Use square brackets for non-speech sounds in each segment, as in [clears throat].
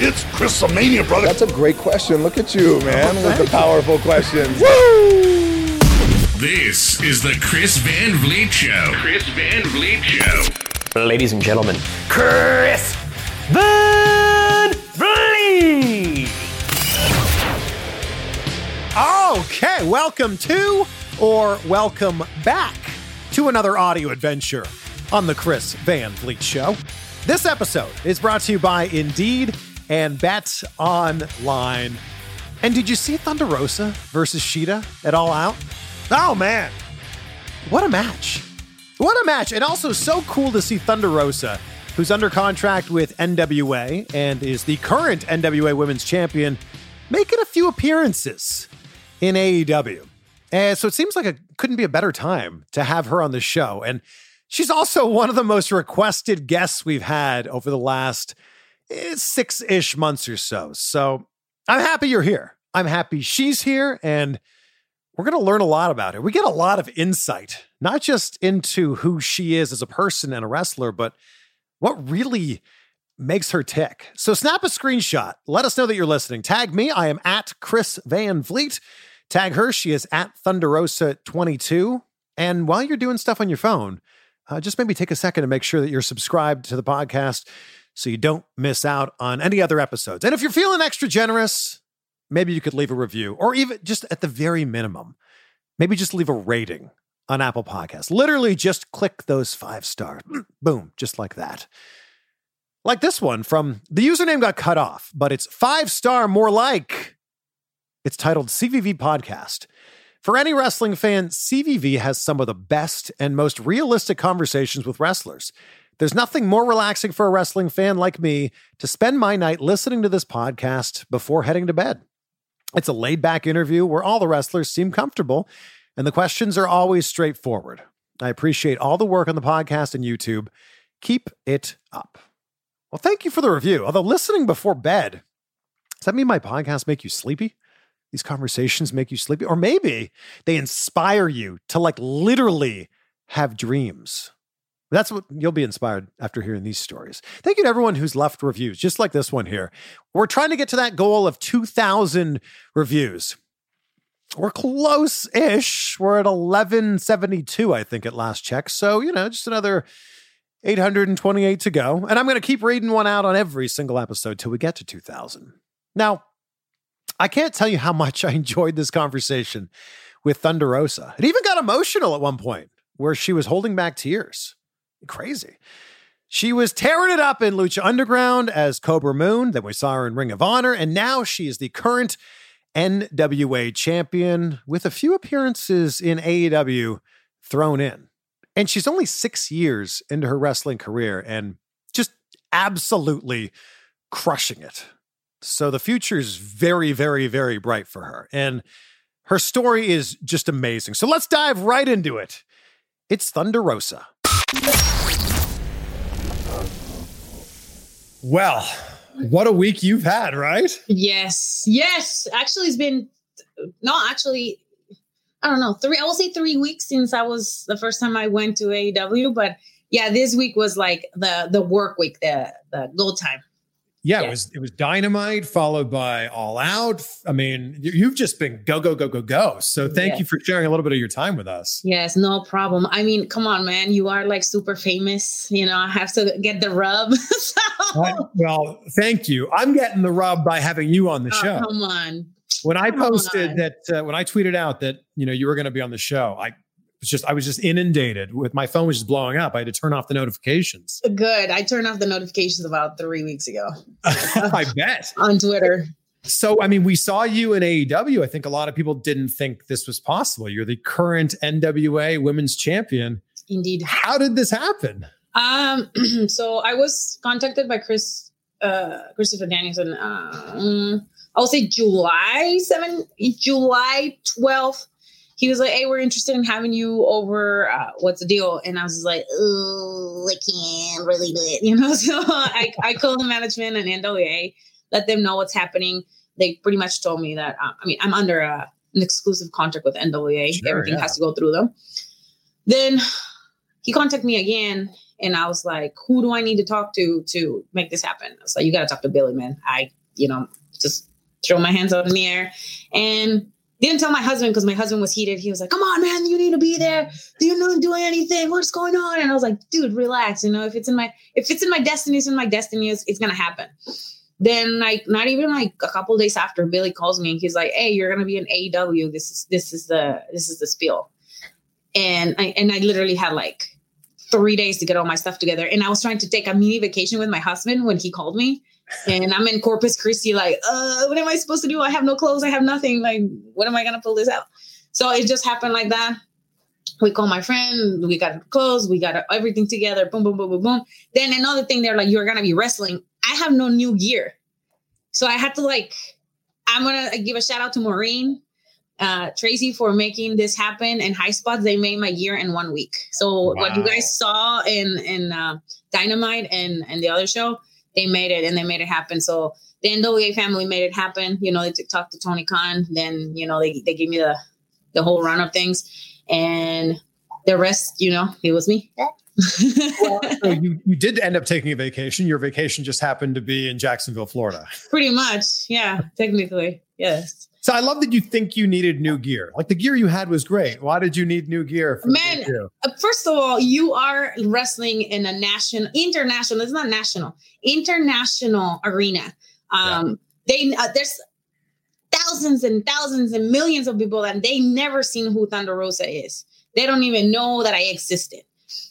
It's Chris Mania, brother. That's a great question. Look at you, man, with the powerful questions. Woo! This is the Chris Van Vliet Show. Chris Van Vliet Show. Ladies and gentlemen, Chris Van Vliet. Okay, welcome to or welcome back to another audio adventure on the Chris Van Vliet Show. This episode is brought to you by Indeed and Bet Online. And did you see Thunder Rosa versus Shida at All Out? Oh man, what a match! What a match! And also so cool to see Thunder Rosa, who's under contract with NWA and is the current NWA Women's Champion, making a few appearances in AEW. And so it seems like it couldn't be a better time to have her on the show. And she's also one of the most requested guests we've had over the last six ish months or so. So I'm happy you're here. I'm happy she's here. And we're going to learn a lot about her. We get a lot of insight, not just into who she is as a person and a wrestler, but what really makes her tick. So snap a screenshot. Let us know that you're listening. Tag me. I am at Chris Van Vliet. Tag her. She is at Thunderosa22. And while you're doing stuff on your phone, uh, just maybe take a second to make sure that you're subscribed to the podcast so you don't miss out on any other episodes. And if you're feeling extra generous, maybe you could leave a review or even just at the very minimum, maybe just leave a rating on Apple Podcasts. Literally just click those five stars. Mm, boom, just like that. Like this one from the username got cut off, but it's five star more like. It's titled CVV Podcast. For any wrestling fan, CVV has some of the best and most realistic conversations with wrestlers. There's nothing more relaxing for a wrestling fan like me to spend my night listening to this podcast before heading to bed. It's a laid back interview where all the wrestlers seem comfortable and the questions are always straightforward. I appreciate all the work on the podcast and YouTube. Keep it up. Well, thank you for the review. Although listening before bed, does that mean my podcast make you sleepy? These conversations make you sleepy? Or maybe they inspire you to like literally have dreams. That's what you'll be inspired after hearing these stories. Thank you to everyone who's left reviews, just like this one here. We're trying to get to that goal of 2,000 reviews. We're close ish. We're at 1172, I think, at last check. So, you know, just another 828 to go. And I'm going to keep reading one out on every single episode till we get to 2,000. Now, I can't tell you how much I enjoyed this conversation with Thunderosa. It even got emotional at one point where she was holding back tears. Crazy. She was tearing it up in Lucha Underground as Kobra Moon. Then we saw her in Ring of Honor. And now she is the current NWA champion with a few appearances in AEW thrown in. And she's only six years into her wrestling career and just absolutely crushing it. So the future is very, very, very bright for her. And her story is just amazing. So let's dive right into it. It's Thunder Rosa. Well, what a week you've had, right? Yes, yes. Actually, it's been no, actually, I don't know, three. I will say three weeks since I was the first time I went to AEW, but yeah, this week was like the the work week, the the go time. Yeah, Yeah. it was it was dynamite followed by all out. I mean, you- you've just been go go go go go. So thank Yeah. you for sharing a little bit of your time with us. Yes, no problem. I mean, come on, man. You are like super famous. You know, I have to get the rub. [laughs] so, I- well, thank you. I'm getting the rub by having you on the oh, show. come on. when I posted on. that, uh, when I tweeted out that you know you were going to be on the show, I was just I was just inundated with my phone was just blowing up. I had to turn off the notifications. Good. I turned off the notifications about three weeks ago [laughs] I bet. on Twitter. So, I mean, we saw you in AEW. I think a lot of people didn't think this was possible. You're the current NWA Women's Champion. Indeed. How did this happen? Um, [clears throat] so I was contacted by Chris, uh, Christopher Danielson. Um, I will say July seven, July twelfth. He was like, "Hey, we're interested in having you over. Uh, what's the deal?" And I was just like, "Oh, I can't really do it," [laughs] you know. So I, I called the management and NWA, let them know what's happening. They pretty much told me that. Uh, I mean, I'm under a, an exclusive contract with NWA. Sure, Everything yeah. has to go through them. Then he contacted me again and I was like, who do I need to talk to to make this happen? I was like, you got to talk to Billy, man. I, you know, just throw my hands up in the air and didn't tell my husband because my husband was heated. He was like, come on, man, you need to be there. You're not doing anything. What's going on? And I was like, dude, relax. You know, if it's in my, if it's in my destiny, it's in my destiny. It's, it's to happen. Then like, not even like a couple days after Billy calls me and he's like, Hey, you're to be in AEW. This is, this is the, this is the spiel. And I, and I literally had like three days to get all my stuff together. And I was trying to take a mini vacation with my husband when he called me. And I'm in Corpus Christi, like, uh, what am I supposed to do? I have no clothes. I have nothing. Like, what am I gonna pull this out? So it just happened like that. We call my friend, we got clothes, we got everything together, boom, boom, boom, boom, boom. Then another thing, they're like, you're gonna be wrestling. I have no new gear. So I had to like, I'm gonna give a shout out to Maureen, uh, Tracy for making this happen. And High Spots, they made my gear in one week. So what you guys saw in in uh, Dynamite and and the other show, they made it and they made it happen. So the NWA family made it happen. You know, they took talked to Tony Khan. Then you know they they gave me the the whole run of things, and the rest, you know, it was me. Well, [laughs] so you, you did end up taking a vacation. Your vacation just happened to be in Jacksonville, Florida. Pretty much, yeah. Technically, yes. So I love that you think you needed new gear. Like the gear you had was great. Why did you need new gear? For Man? Uh, First of all, you are wrestling in a national, international. It's not national, international arena. Um, They uh, there's thousands and thousands and millions of people and they never seen who Thunder Rosa is. They don't even know that I existed.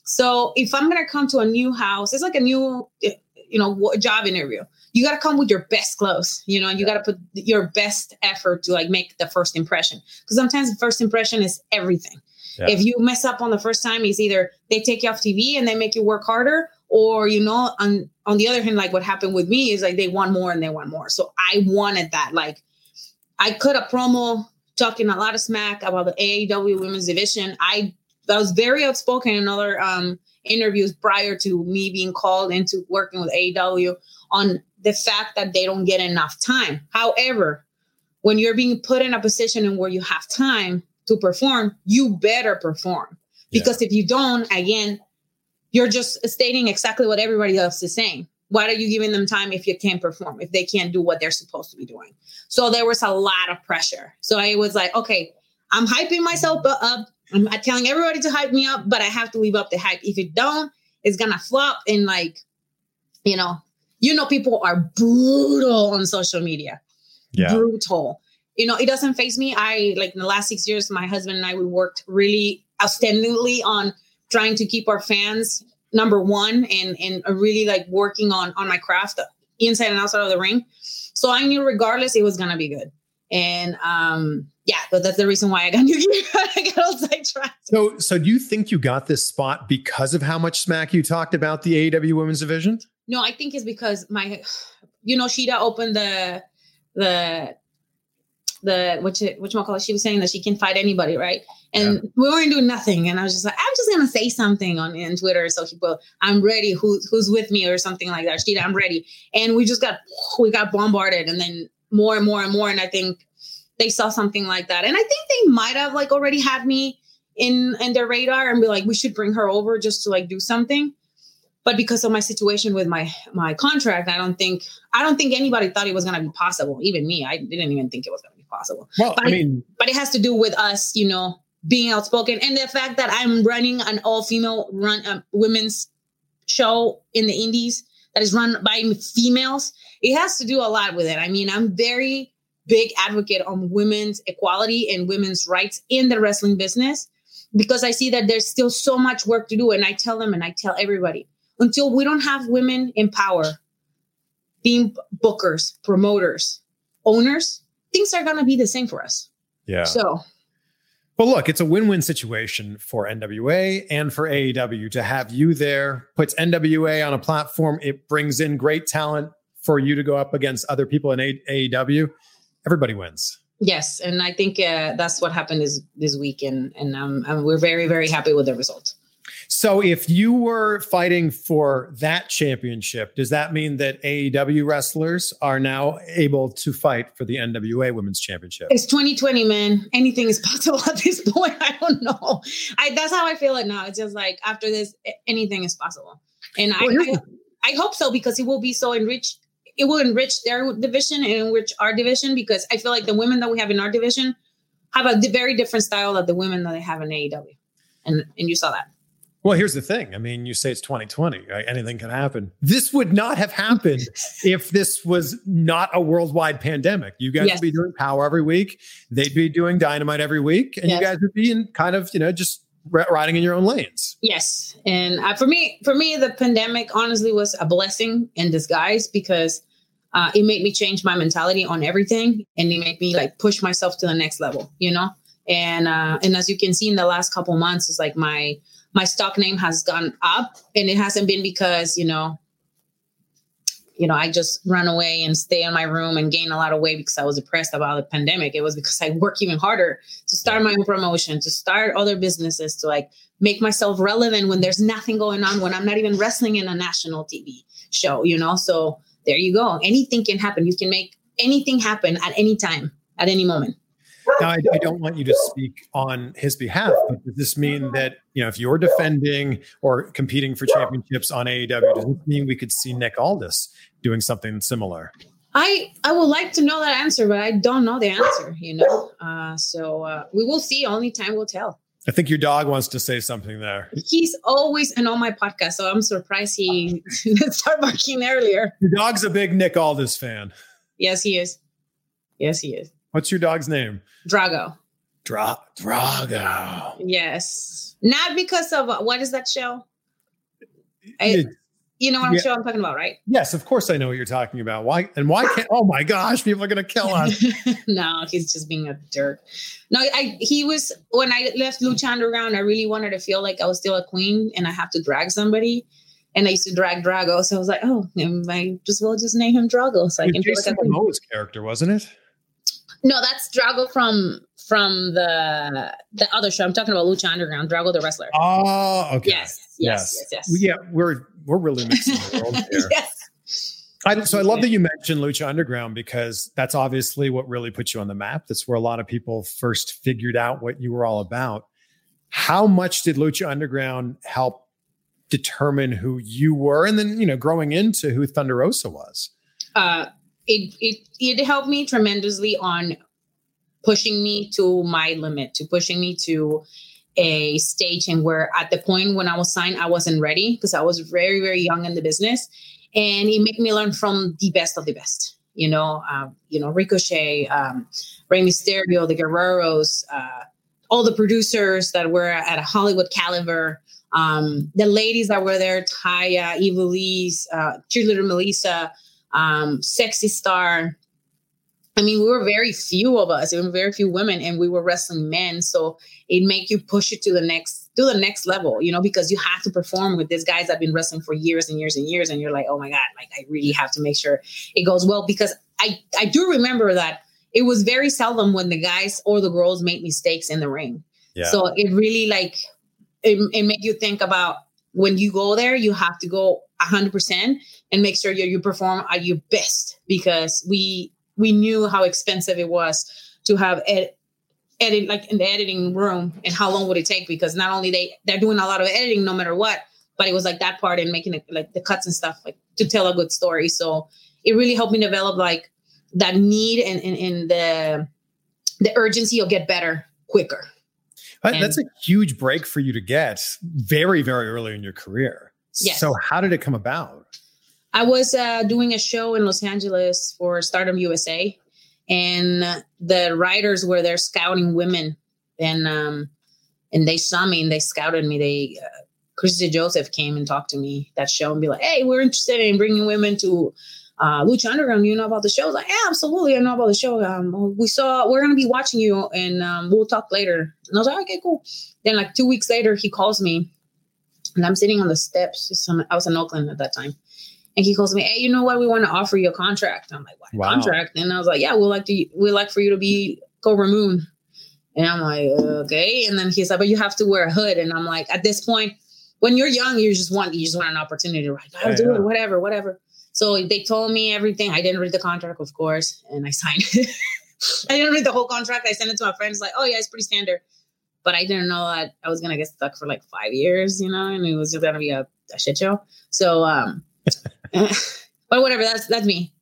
So if I'm gonna come to a new house, it's like a new, you know, job interview. You got to come with your best clothes, you know, and you got to put your best effort to like make the first impression. Because sometimes the first impression is everything. Yeah. If you mess up on the first time, it's either they take you off TV and they make you work harder, or you know, on on the other hand, like what happened with me is like they want more and they want more. So I wanted that. Like I cut a promo talking a lot of smack about the AEW women's division. I I was very outspoken in other um, interviews prior to me being called into working with AEW on the fact that they don't get enough time. However, when you're being put in a position in where you have time to perform, you better perform. Because if you don't, again, you're just stating exactly what everybody else is saying. Why are you giving them time if you can't perform, if they can't do what they're supposed to be doing? So there was a lot of pressure. So I was like, okay, I'm hyping myself up. I'm telling everybody to hype me up, but I have to leave up the hype. If it don't, it's gonna flop. And like, you know, you know, people are brutal on social media Yeah. brutal. You know, it doesn't face me. I like in the last six years, my husband and I we worked really outstandingly on trying to keep our fans number one and and really like working on on my craft inside and outside of the ring. So I knew regardless it was gonna be good. And um yeah, but that's the reason why I got [laughs] new gear. I got all sidetracked. So, so do you think you got this spot because of how much smack you talked about the AEW Women's Division? No, I think it's because my, you know, Shida opened the the the which which call it? She was saying that she can fight anybody, right? And we weren't doing nothing, and I was just like, I'm just gonna say something on in Twitter, so people, I'm ready. Who who's with me or something like that? Shida, I'm ready. And we just got we got bombarded, and then more and more and more, and I think they saw something like that, and I think they might have like already had me in in their radar and be like, we should bring her over just to like do something. But because of my situation with my my contract, I don't think I don't think anybody thought it was going to be possible. Even me, I didn't even think it was going to be possible. Well, but I mean, but it has to do with us, you know, being outspoken and the fact that I'm running an all female run uh, women's show in the indies that is run by females. It has to do a lot with it. I mean, I'm very big advocate on women's equality and women's rights in the wrestling business because I see that there's still so much work to do. And I tell them and I tell everybody until we don't have women in power, being bookers, promoters, owners, things are going to be the same for us. yeah. So, Well, look, it's a win-win situation for NWA and for AEW to have you there. Puts NWA on a platform. It brings in great talent for you to go up against other people in AEW. Everybody wins. yes. And I think uh, that's what happened this, this week. And, and um, um, we're very, very happy with the results. So, if you were fighting for that championship, does that mean that AEW wrestlers are now able to fight for the NWA Women's Championship? It's 2020, man. Anything is [laughs] possible at this point. I don't know. I that's how I feel it now. It's just like after this, anything is possible, and Well, I, I I hope so because it will be so enriched. It will enrich their division and enrich our division because I feel like the women that we have in our division have a very different style than the women that they have in AEW, and and you saw that. Well, here's the thing. I mean, you say it's 2020, right? Anything can happen. This would not have happened [laughs] if this was not a worldwide pandemic. You guys Yes. would be doing power every week. They'd be doing dynamite every week. And you guys would be in kind of, you know, just riding in your own lanes. Yes, and uh, for me, for me, the pandemic honestly was a blessing in disguise because uh, it made me change my mentality on everything, and it made me like push myself to the next level. You know, and uh, and as you can see in the last couple months, it's like my my stock name has gone up, and it hasn't been because you know. You know, I just run away and stay in my room and gain a lot of weight because I was depressed about the pandemic. It was because I work even harder to start my own promotion, to start other businesses, to like make myself relevant when there's nothing going on, when I'm not even wrestling in a national TV show, you know? So there you go. Anything can happen. You can make anything happen at any time, at any moment. Now, I, I don't want you to speak on his behalf, but does this mean that, you know, if you're defending or competing for championships on AEW, does this mean we could see Nick Aldis doing something similar? I I would like to know that answer, but I don't know the answer, you know? Uh, so uh, we will see. Only time will tell. I think your dog wants to say something there. He's always in all my podcasts, so I'm surprised he [laughs] started barking earlier. Your dog's a big Nick Aldis fan. Yes, he is. Yes, he is. What's your dog's name? Drago. Dra- Drago. Yes. Not because of uh, what is that show? I, you know what I'm Yeah. show I'm talking about, right? yes, of course I know what you're talking about. Why and why [laughs] can't? Oh my gosh, people are gonna kill us. [laughs] no, he's just being a jerk. No, I he was when I left Lucha Underground, I really wanted to feel like I was still a queen and I have to drag somebody. And I used to drag Drago. So I was like, oh, I might just well just name him Drago. So I can feel like Jason a. Momoa's character, wasn't it? No, that's Drago from from the the other show. I'm talking about Lucha Underground, Drago the wrestler. Oh, okay. Yes, yes, yes, yes. Well, Yeah, we're we're really mixing the world [laughs] here. yes. I, so I love that you mentioned Lucha Underground because that's obviously what really put you on the map. That's where a lot of people first figured out what you were all about. How much did Lucha Underground help determine who you were, and then you know, growing into who Thunder Rosa was? uh, it it it helped me tremendously on pushing me to my limit, to pushing me to a stage and where at the point when I was signed, I wasn't ready because I was very very young in the business, and it made me learn from the best of the best. You know, um, you know Ricochet, um, Rey Mysterio, the Guerreros, uh, all the producers that were at a Hollywood caliber. Um, the ladies that were there, Taya, Ivelisse, uh, cheerleader Melissa, um, sexy star. I mean, we were very few of us, even very few women, and we were wrestling men. So it make you push it to the next to the next level, you know, because you have to perform with these guys that have been wrestling for years and years and years, and you're like, oh my god, like I really have to make sure it goes well because I I do remember that it was very seldom when the guys or the girls made mistakes in the ring. Yeah. So it really like it, it make you think about when you go there, you have to go hundred percent and make sure you you perform at your best because we we knew how expensive it was to have ed- edit like in the editing room and how long would it take because not only they they're doing a lot of editing no matter what but it was like that part and making it like the cuts and stuff like to tell a good story. So it really helped me develop like that need and, and, and the the urgency of get better quicker. And- that's a huge break for you to get very, very early in your career. Yes. So how did it come about? I was uh, doing a show in Los Angeles for Stardom USA, and the writers were there scouting women, and um, and they saw me and they scouted me. They uh, Chris DeJoseph came and talked to me that show and be like, "Hey, we're interested in bringing women to." Uh, Lucha Underground, you know about the show? I like, yeah, absolutely, I know about the show. Um, we saw, we're gonna be watching you, and um, we'll talk later. And I was like, okay, cool. Then, like two weeks later, he calls me, and I'm sitting on the steps. I was in Oakland at that time, and he calls me, "Hey, you know what? We want to offer you a contract." I'm like, "What Wow. contract?" And I was like, "Yeah, we'd like to. We'd like for you to be Kobra Moon." And I'm like, "Okay." And then he's like, "But you have to wear a hood." And I'm like, "At this point, when you're young, you just want you just want an opportunity, right? I'll Yeah, do yeah. it, whatever, whatever." So they told me everything. I didn't read the contract, of course, and I signed [laughs] it. I didn't read the whole contract. I sent it to my friends, like, "Oh yeah, it's pretty standard." But I didn't know that I was gonna get stuck for like five years, you know, and it was just gonna be a, a shit show. So, um, [laughs] [laughs] but whatever. That's that's me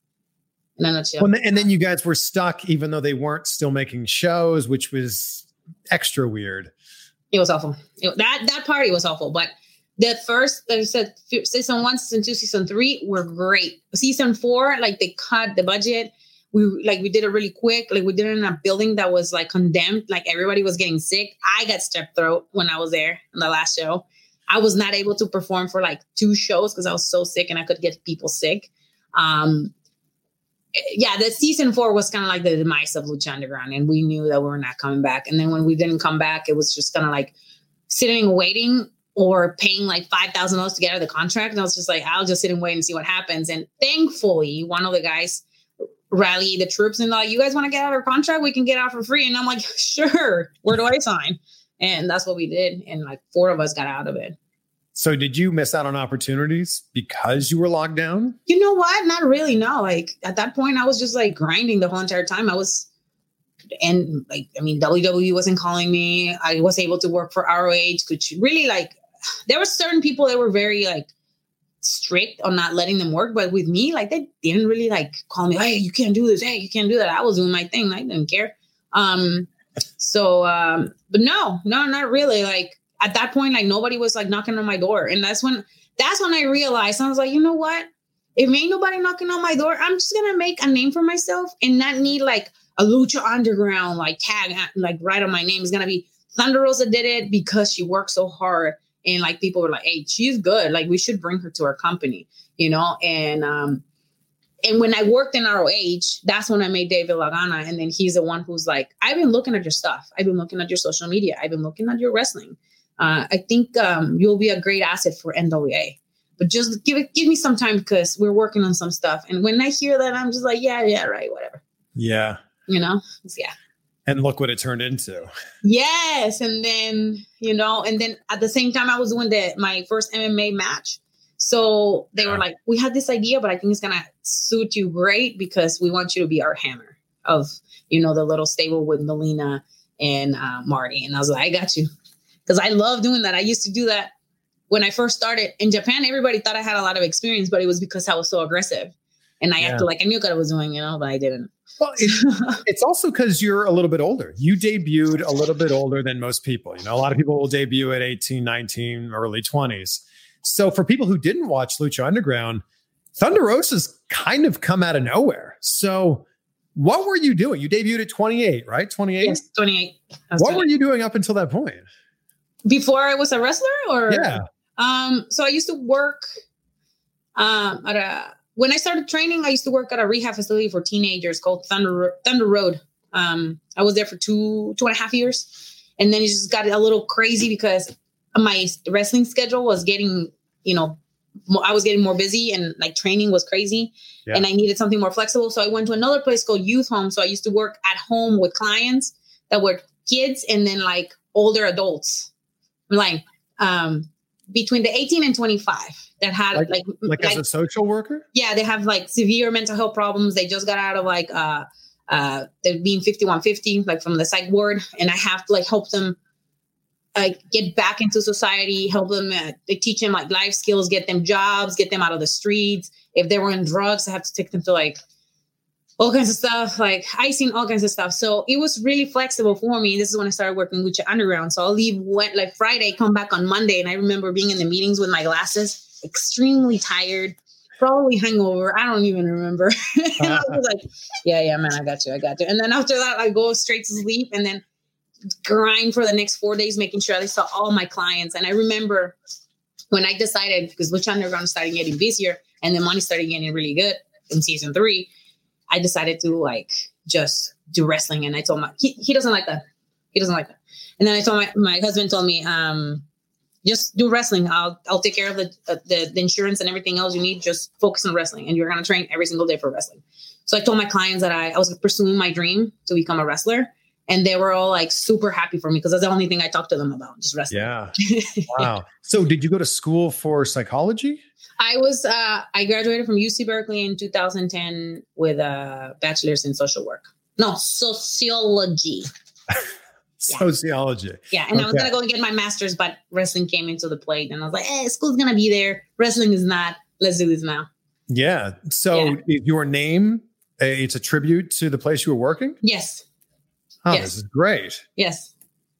in a nutshell. Well, and then you guys were stuck, even though they weren't still making shows, which was extra weird. It was awful. It- that that party was awful. But the first, like I said, season one, season two, season three were great. Season four, like they cut the budget. We like we did it really quick. Like we did it in a building that was like condemned. Like everybody was getting sick. I got strep throat when I was there in the last show. I was not able to perform for like two shows because I was so sick and I could get people sick. Um, yeah, the season four was kind of like the demise of Lucha Underground, and we knew that we were not coming back. And then when we didn't come back, it was just kind of like sitting waiting or paying like five thousand dollars to get out of the contract. And I was just like, I'll just sit and wait and see what happens. And thankfully, one of the guys rallied the troops and like, you guys want to get out of our contract? We can get out for free. And I'm like, sure. Where do I sign? And that's what we did. And like four of us got out of it. So, did you miss out on opportunities because you were locked down? You know what? Not really. No. Like at that point, I was just like grinding the whole entire time. I was, and like, I mean, WWE wasn't calling me. I was able to work for ROH, which really like, there were certain people that were very like strict on not letting them work. But with me, like, they didn't really like call me, hey, you can't do this. Hey, you can't do that. I was doing my thing. I didn't care. Um, so, um, but no, no, not really. Like at that point, like nobody was like knocking on my door. And that's when, that's when I realized I was like, you know what? If ain't nobody knocking on my door, I'm just gonna make a name for myself and not need like a Lucha Underground like tag like right on my name. It's gonna be Thunder Rosa did it because she worked so hard and like people were like, hey, she's good. Like we should bring her to our company, you know. And um, and when I worked in ROH, that's when I made David Lagana, and then he's the one who's like, I've been looking at your stuff. I've been looking at your social media. I've been looking at your wrestling. Uh, I think um, you'll be a great asset for NWA. But just give it, give me some time because we're working on some stuff. And when I hear that, I'm just like, yeah, yeah, right, whatever. Yeah. You know, It's- yeah. And look what it turned into. Yes, and then you know, and then at the same time, I was doing the my first MMA match. So they were like, "We had this idea, but I think it's gonna suit you great because we want you to be our hammer of you know the little stable with Melina and uh, Marty." And I was like, "I got you," because I love doing that. I used to do that when I first started in Japan. Everybody thought I had a lot of experience, but it was because I was so aggressive, and I Yeah. acted like I knew what I was doing, you know, but I didn't. Well, it, [laughs] it's also because you're a little bit older. You debuted a little bit older than most people. You know, a lot of people will debut at 18, 19, early 20s. So for people who didn't watch Lucha Underground, Thunder Rosa's kind of come out of nowhere. So what were you doing? You debuted at 28, right? 28? Yes, twenty eight. What were you doing up until that point? before I was a wrestler or Yeah. um so I used to work um at a when I started training I used to work at a rehab facility for teenagers called Thunder Thunder Road um I was there for two two and a half years and then it just got a little crazy because my wrestling schedule was getting you know I was getting more busy and like training was crazy. Yeah. and I needed something more flexible. So I went to another place called Youth Home. So I used to work at home with clients that were kids and then like older adults. Like um between the 18 and 25 that had Like- like Like, like, as a social worker? yeah they have like severe mental health problems. They just got out of like uh uh they're being 5150 like from the psych ward. And i have to like help them like get back into society, help them, uh, they teach them like life skills, get them jobs, get them out of the streets. If they were in drugs, I have to take them to like all kinds of stuff. Like I seen all kinds of stuff. So it was really flexible for me. This is when I started working Lucha Underground. So I'll leave went like Friday, come back on Monday. And I remember being in the meetings with my glasses, extremely tired, probably hangover. I don't even remember. [laughs] and I was [laughs] like, yeah, yeah, man, I got you. I got you. And then after that, I go straight to sleep and then grind for the next four days, making sure I saw all my clients. And I remember when I decided, because Lucha Underground started getting busier and the money started getting really good in season three, I decided to like just do wrestling. And I told my, he, he doesn't like that. He doesn't like that. And then I told my, my husband told me, um, just do wrestling. I'll I'll take care of the, the the insurance and everything else you need. Just focus on wrestling, and you're gonna train every single day for wrestling. So I told my clients that I, I was pursuing my dream to become a wrestler, and they were all like super happy for me because that's the only thing I talked to them about, just wrestling. Yeah. [laughs] Wow. so did you go to school for psychology? I was uh, I graduated from UC Berkeley in 2010 with a bachelor's in social work. No, sociology. [laughs] Sociology. Yeah, and I was gonna go and get my master's, but wrestling came into the plate, and I was like, "Eh, school's gonna be there. Wrestling is not. Let's do this now." Yeah. So Yeah. your name, it's a tribute to the place you were working? Yes, Oh, Yes. this is great. yes.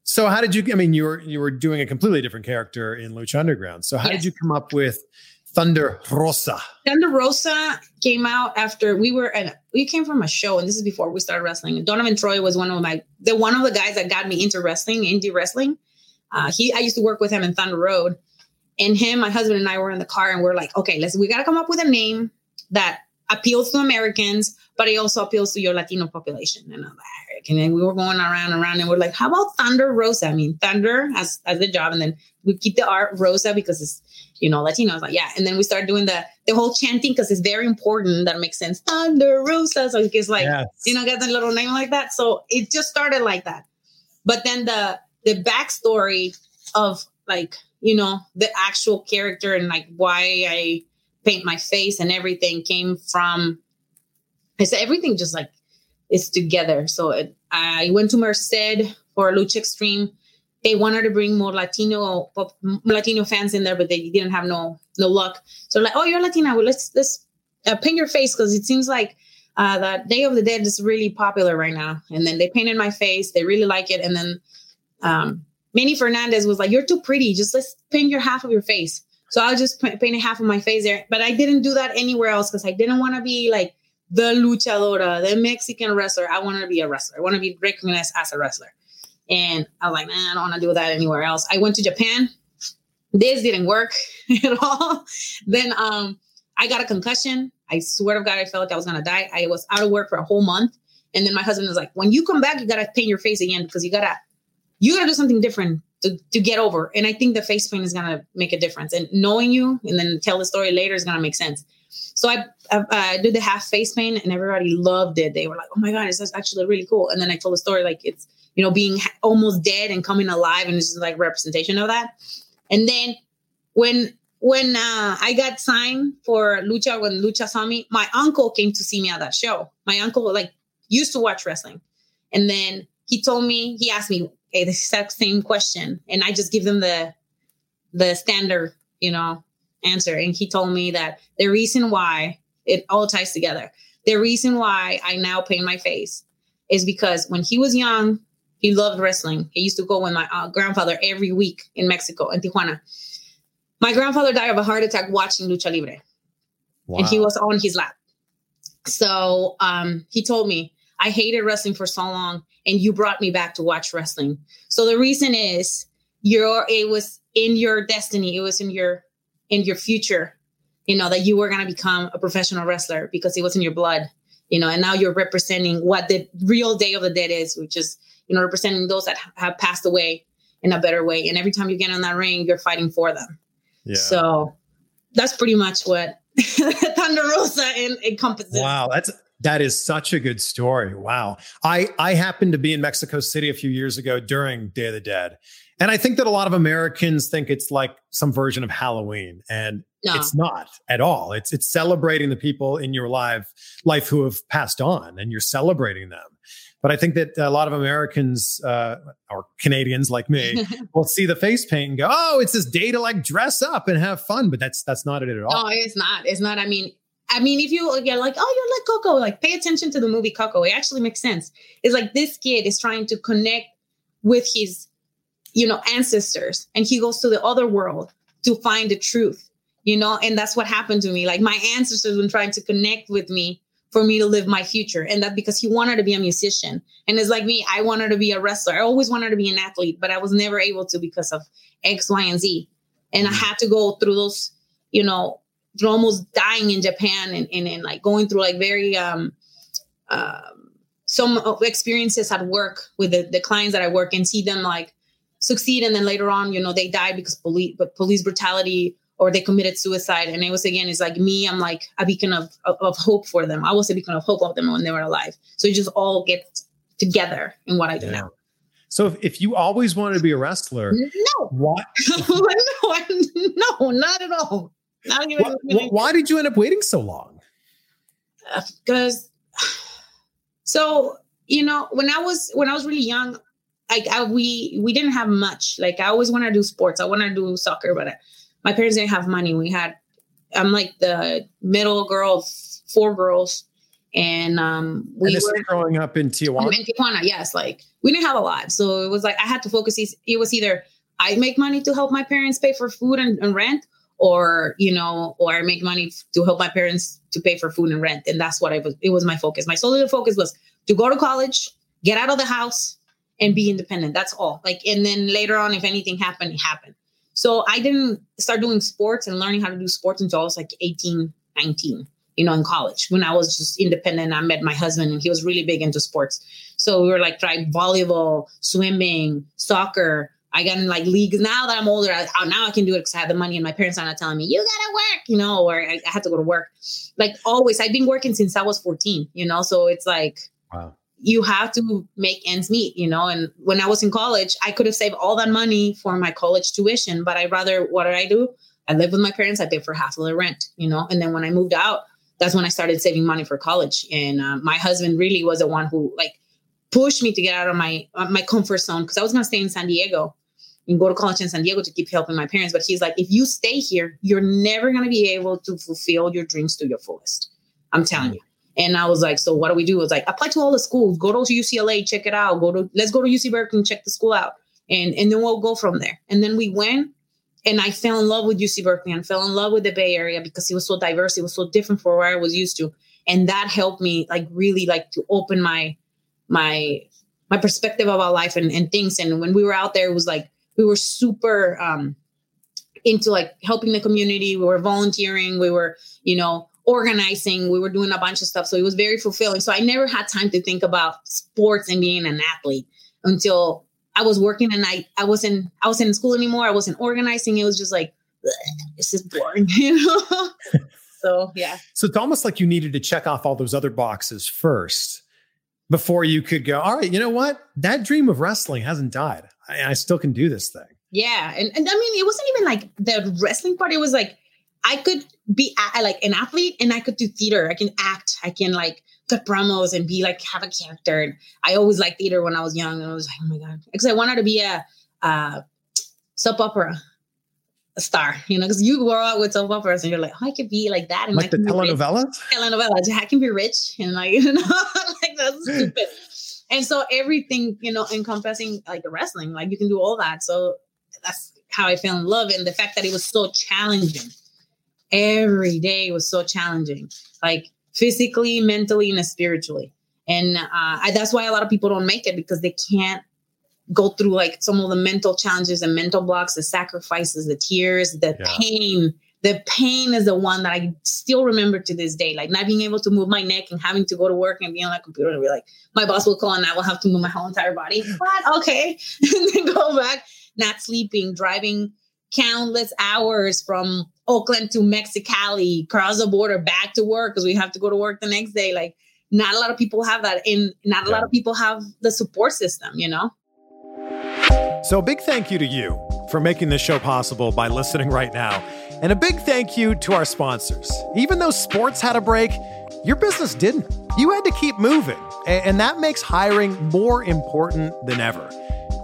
So how did you? I mean, you were you were doing a completely different character in Lucha Underground. So how did you come up with Thunder Rosa? Thunder Rosa came out after we were and we came from a show, and this is before we started wrestling. Donovan Troy was one of my the one of the guys that got me into wrestling, indie wrestling. Uh, he I used to work with him in Thunder Road, and him, my husband, and I were in the car, and we're like, okay, let's we got to come up with a name that appeals to Americans, but it also appeals to your Latino population. And I'm like, and then we were going around and around, and we're like, how about Thunder Rosa? I mean, Thunder as as the job, and then we keep the art Rosa because it's you know Latino. I was like, yeah, and then we started doing the the whole chanting because it's very important. That makes sense. Thunder Rosa, so it's like Yes. you know, got the little name like that. So it just started like that. But then the the backstory of like, you know, the actual character and like why I paint my face and everything came from it's everything just like is together. So it, I went to Merced for Lucha Extreme. They wanted to bring more Latino Latino fans in there, but they didn't have no no luck. So like, oh, you're Latina. Well, let's let's uh, paint your face because it seems like uh, the Day of the Dead is really popular right now. And then they painted my face. They really like it. And then um, Manny Fernandez was like, "You're too pretty. Just let's paint your half of your face." So I just pa- painted half of my face there, but I didn't do that anywhere else because I didn't want to be like the luchadora, the Mexican wrestler. I want to be a wrestler. I want to be recognized as a wrestler. And I was like, man, I don't want to do that anywhere else. I went to Japan. This didn't work [laughs] at all. Then um, I got a concussion. I swear to God, I felt like I was gonna die. I was out of work for a whole month. And then my husband was like, when you come back, you gotta paint your face again because you gotta you gotta do something different to, to get over. And I think the face paint is gonna make a difference. And knowing you and then tell the story later is gonna make sense. So I, I, did the half face paint and everybody loved it. They were like, oh my God, it's actually really cool. And then I told the story like it's, you know, being almost dead and coming alive. And it's just like representation of that. And then when when uh, I got signed for Lucha, when Lucha saw me, my uncle came to see me at that show. My uncle like used to watch wrestling, and then he told me he asked me hey, the exact same question, and I just give them the the standard, you know, answer. And he told me that the reason why it all ties together, the reason why I now paint my face is because when he was young, he loved wrestling. He used to go with my uh, grandfather every week in Mexico, in Tijuana. My grandfather died of a heart attack watching Lucha Libre, and he was on his lap. So um, he told me, I hated wrestling for so long, and you brought me back to watch wrestling. So the reason is your it was in your destiny, it was in your in your future, you know, that you were gonna become a professional wrestler because it was in your blood, you know, and now you're representing what the real day of the dead is, which is, you know, representing those that have passed away in a better way. And every time you get in that ring, you're fighting for them. Yeah. So that's pretty much what [laughs] Thunder Rosa en- encompasses. Wow, that's that is such a good story. Wow. I I happened to be in Mexico City a few years ago during Day of the Dead. And I think that a lot of Americans think it's like some version of Halloween and No. it's not at all. It's it's celebrating the people in your life life who have passed on and you're celebrating them. But I think that a lot of Americans uh, or Canadians like me [laughs] will see the face paint and go, "Oh, it's this day to like dress up and have fun," but that's that's not it at all. No, it's not. It's not. I mean, I mean, if you get like, oh, you're like Coco, like pay attention to the movie Coco. It actually makes sense. It's like this kid is trying to connect with his, you know, ancestors, and he goes to the other world to find the truth, you know, and that's what happened to me. Like my ancestors were trying to connect with me for me to live my future, and that because he wanted to be a musician, and it's like me, I wanted to be a wrestler. I always wanted to be an athlete, but I was never able to because of X, Y, and Z, and I had to go through those, you know through almost dying in Japan and, and, and like going through like very um um some experiences at work with the, the clients that I work and see them like succeed and then later on, you know, they die because police but police brutality or they committed suicide. And it was again, it's like me, I'm like a beacon of, of, of hope for them. I was a beacon of hope of them when they were alive. So it just all gets together in what I do Yeah. now. So if, if you always wanted to be a wrestler, No, why, [laughs] no, no, not at all. Not even why, why did you end up waiting so long? Uh, because [sighs] so you know when i was when i was really young like I, we we didn't have much like i always wanted to do sports i wanted to do soccer but I, my parents didn't have money we had i'm like the middle girl four girls and um we and were growing up in Tijuana. in Tijuana, yes. Like we didn't have a lot. So it was like I had to focus. It it was either I make money to help my parents pay for food and, and rent, or, you know, or I make money to help my parents to pay for food and rent. And that's what I was, it was my focus. My sole focus was to go to college, get out of the house and be independent. That's all. Like, and then later on, if anything happened, it happened. So I didn't start doing sports and learning how to do sports until I was like 18, 19 you know, in college when I was just independent. I met my husband and he was really big into sports. So we were like trying volleyball, swimming, soccer. I got in like leagues now that I'm older. I, now I can do it because I have the money and my parents are not telling me, you gotta work, you know, or I, I had to go to work. Like always, I've been working since I was 14, you know, so it's like, Wow. You have to make ends meet, you know. And when I was in college, I could have saved all that money for my college tuition, but I rather what did I do? I lived with my parents. I paid for half of the rent, you know. And then when I moved out, that's when I started saving money for college. And uh, my husband really was the one who like pushed me to get out of my uh, my comfort zone because I was gonna stay in San Diego and go to college in San Diego to keep helping my parents. But he's like, if you stay here, you're never gonna be able to fulfill your dreams to your fullest. I'm telling you. And I was like, so what do we do? It was like apply to all the schools, go to UCLA, check it out. Go to let's go to UC Berkeley and check the school out. And and then we'll go from there. And then we went and I fell in love with UC Berkeley and fell in love with the Bay Area because it was so diverse. It was so different from where I was used to. And that helped me like really like to open my my my perspective about life and, and things. And when we were out there, it was like we were super um into like helping the community. We were volunteering, we were, you know, organizing, we were doing a bunch of stuff. So it was very fulfilling. So I never had time to think about sports and being an athlete until I was working and I I wasn't I wasn't in school anymore. I wasn't organizing. It was just like "Ugh, this is boring, [laughs] you know. so yeah. So it's almost like you needed to check off all those other boxes first before you could go, all right, you know what? That dream of wrestling hasn't died. I, I still can do this thing. Yeah, and, and I mean, it wasn't even like the wrestling part. It was like I could be a, like an athlete, and I could do theater. I can act. I can like cut promos and be like have a character. And I always liked theater when I was young, and I was like, oh my god, because I wanted to be a, uh soap opera star. You know, because you grow up with soap operas, and you're like, oh, I could be like that, and Like the can be rich telenovelas? telenovela. I can be rich and like [laughs] you know, like that's stupid. And so everything, you know, encompassing like the wrestling, like you can do all that. So that's how I fell in love. And the fact that it was so challenging. Every day was so challenging, like physically, mentally, and spiritually. And uh, I, that's why a lot of people don't make it because they can't go through like some of the mental challenges and mental blocks, the sacrifices, the tears, the Yeah. pain. The pain is the one that I still remember to this day. Like not being able to move my neck and having to go to work and be on a computer and be like, my boss will call and I will have to move my whole entire body. What? Okay. [laughs] and then go back, not sleeping, driving countless hours from Oakland to Mexicali, cross the border, back to work because we have to go to work the next day. Like not a lot of people have that. And not a lot of people have the support system, you know? So, a big thank you to you for making this show possible by listening right now. And a big thank you to our sponsors. Even though sports had a break, your business didn't. You had to keep moving. And that makes hiring more important than ever.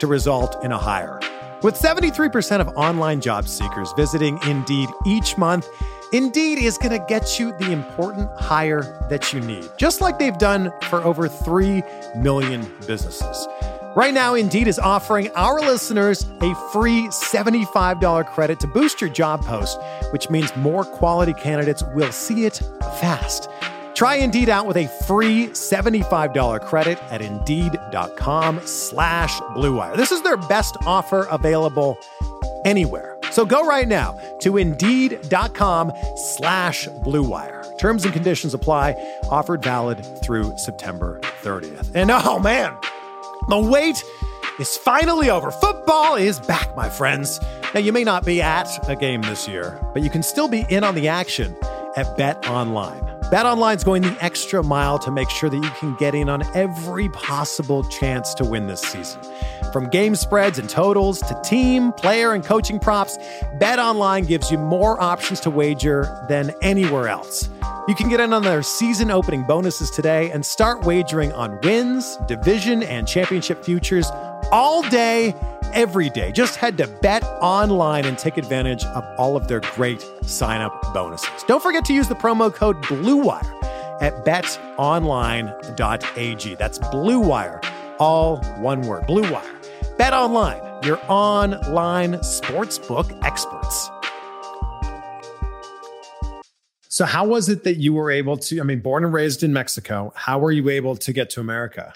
to result in a hire. With 73% of online job seekers visiting Indeed each month, Indeed is going to get you the important hire that you need, just like they've done for over 3 million businesses. Right now, Indeed is offering our listeners a free $75 credit to boost your job post, which means more quality candidates will see it fast. Try Indeed out with a free $75 credit at Indeed.com slash BlueWire. This is their best offer available anywhere. So go right now to Indeed.com slash BlueWire. Terms and conditions apply. Offered valid through September 30th. And oh man, the wait is finally over. Football is back, my friends. Now, you may not be at a game this year, but you can still be in on the action at Bet Online. Bet Online's going the extra mile to make sure that you can get in on every possible chance to win this season. From game spreads and totals to team, player, and coaching props, BetOnline gives you more options to wager than anywhere else. You can get in on their season opening bonuses today and start wagering on wins, division, and championship futures all day, every day. Just head to Bet Online and take advantage of all of their great sign up bonuses. Don't forget to use the promo code BLUEWIRE at betonline.ag. That's BLUEWIRE, all one word. BLUEWIRE. Bet Online, your online sportsbook experts. So, how was it that you were able to? I mean, born and raised in Mexico, how were you able to get to America?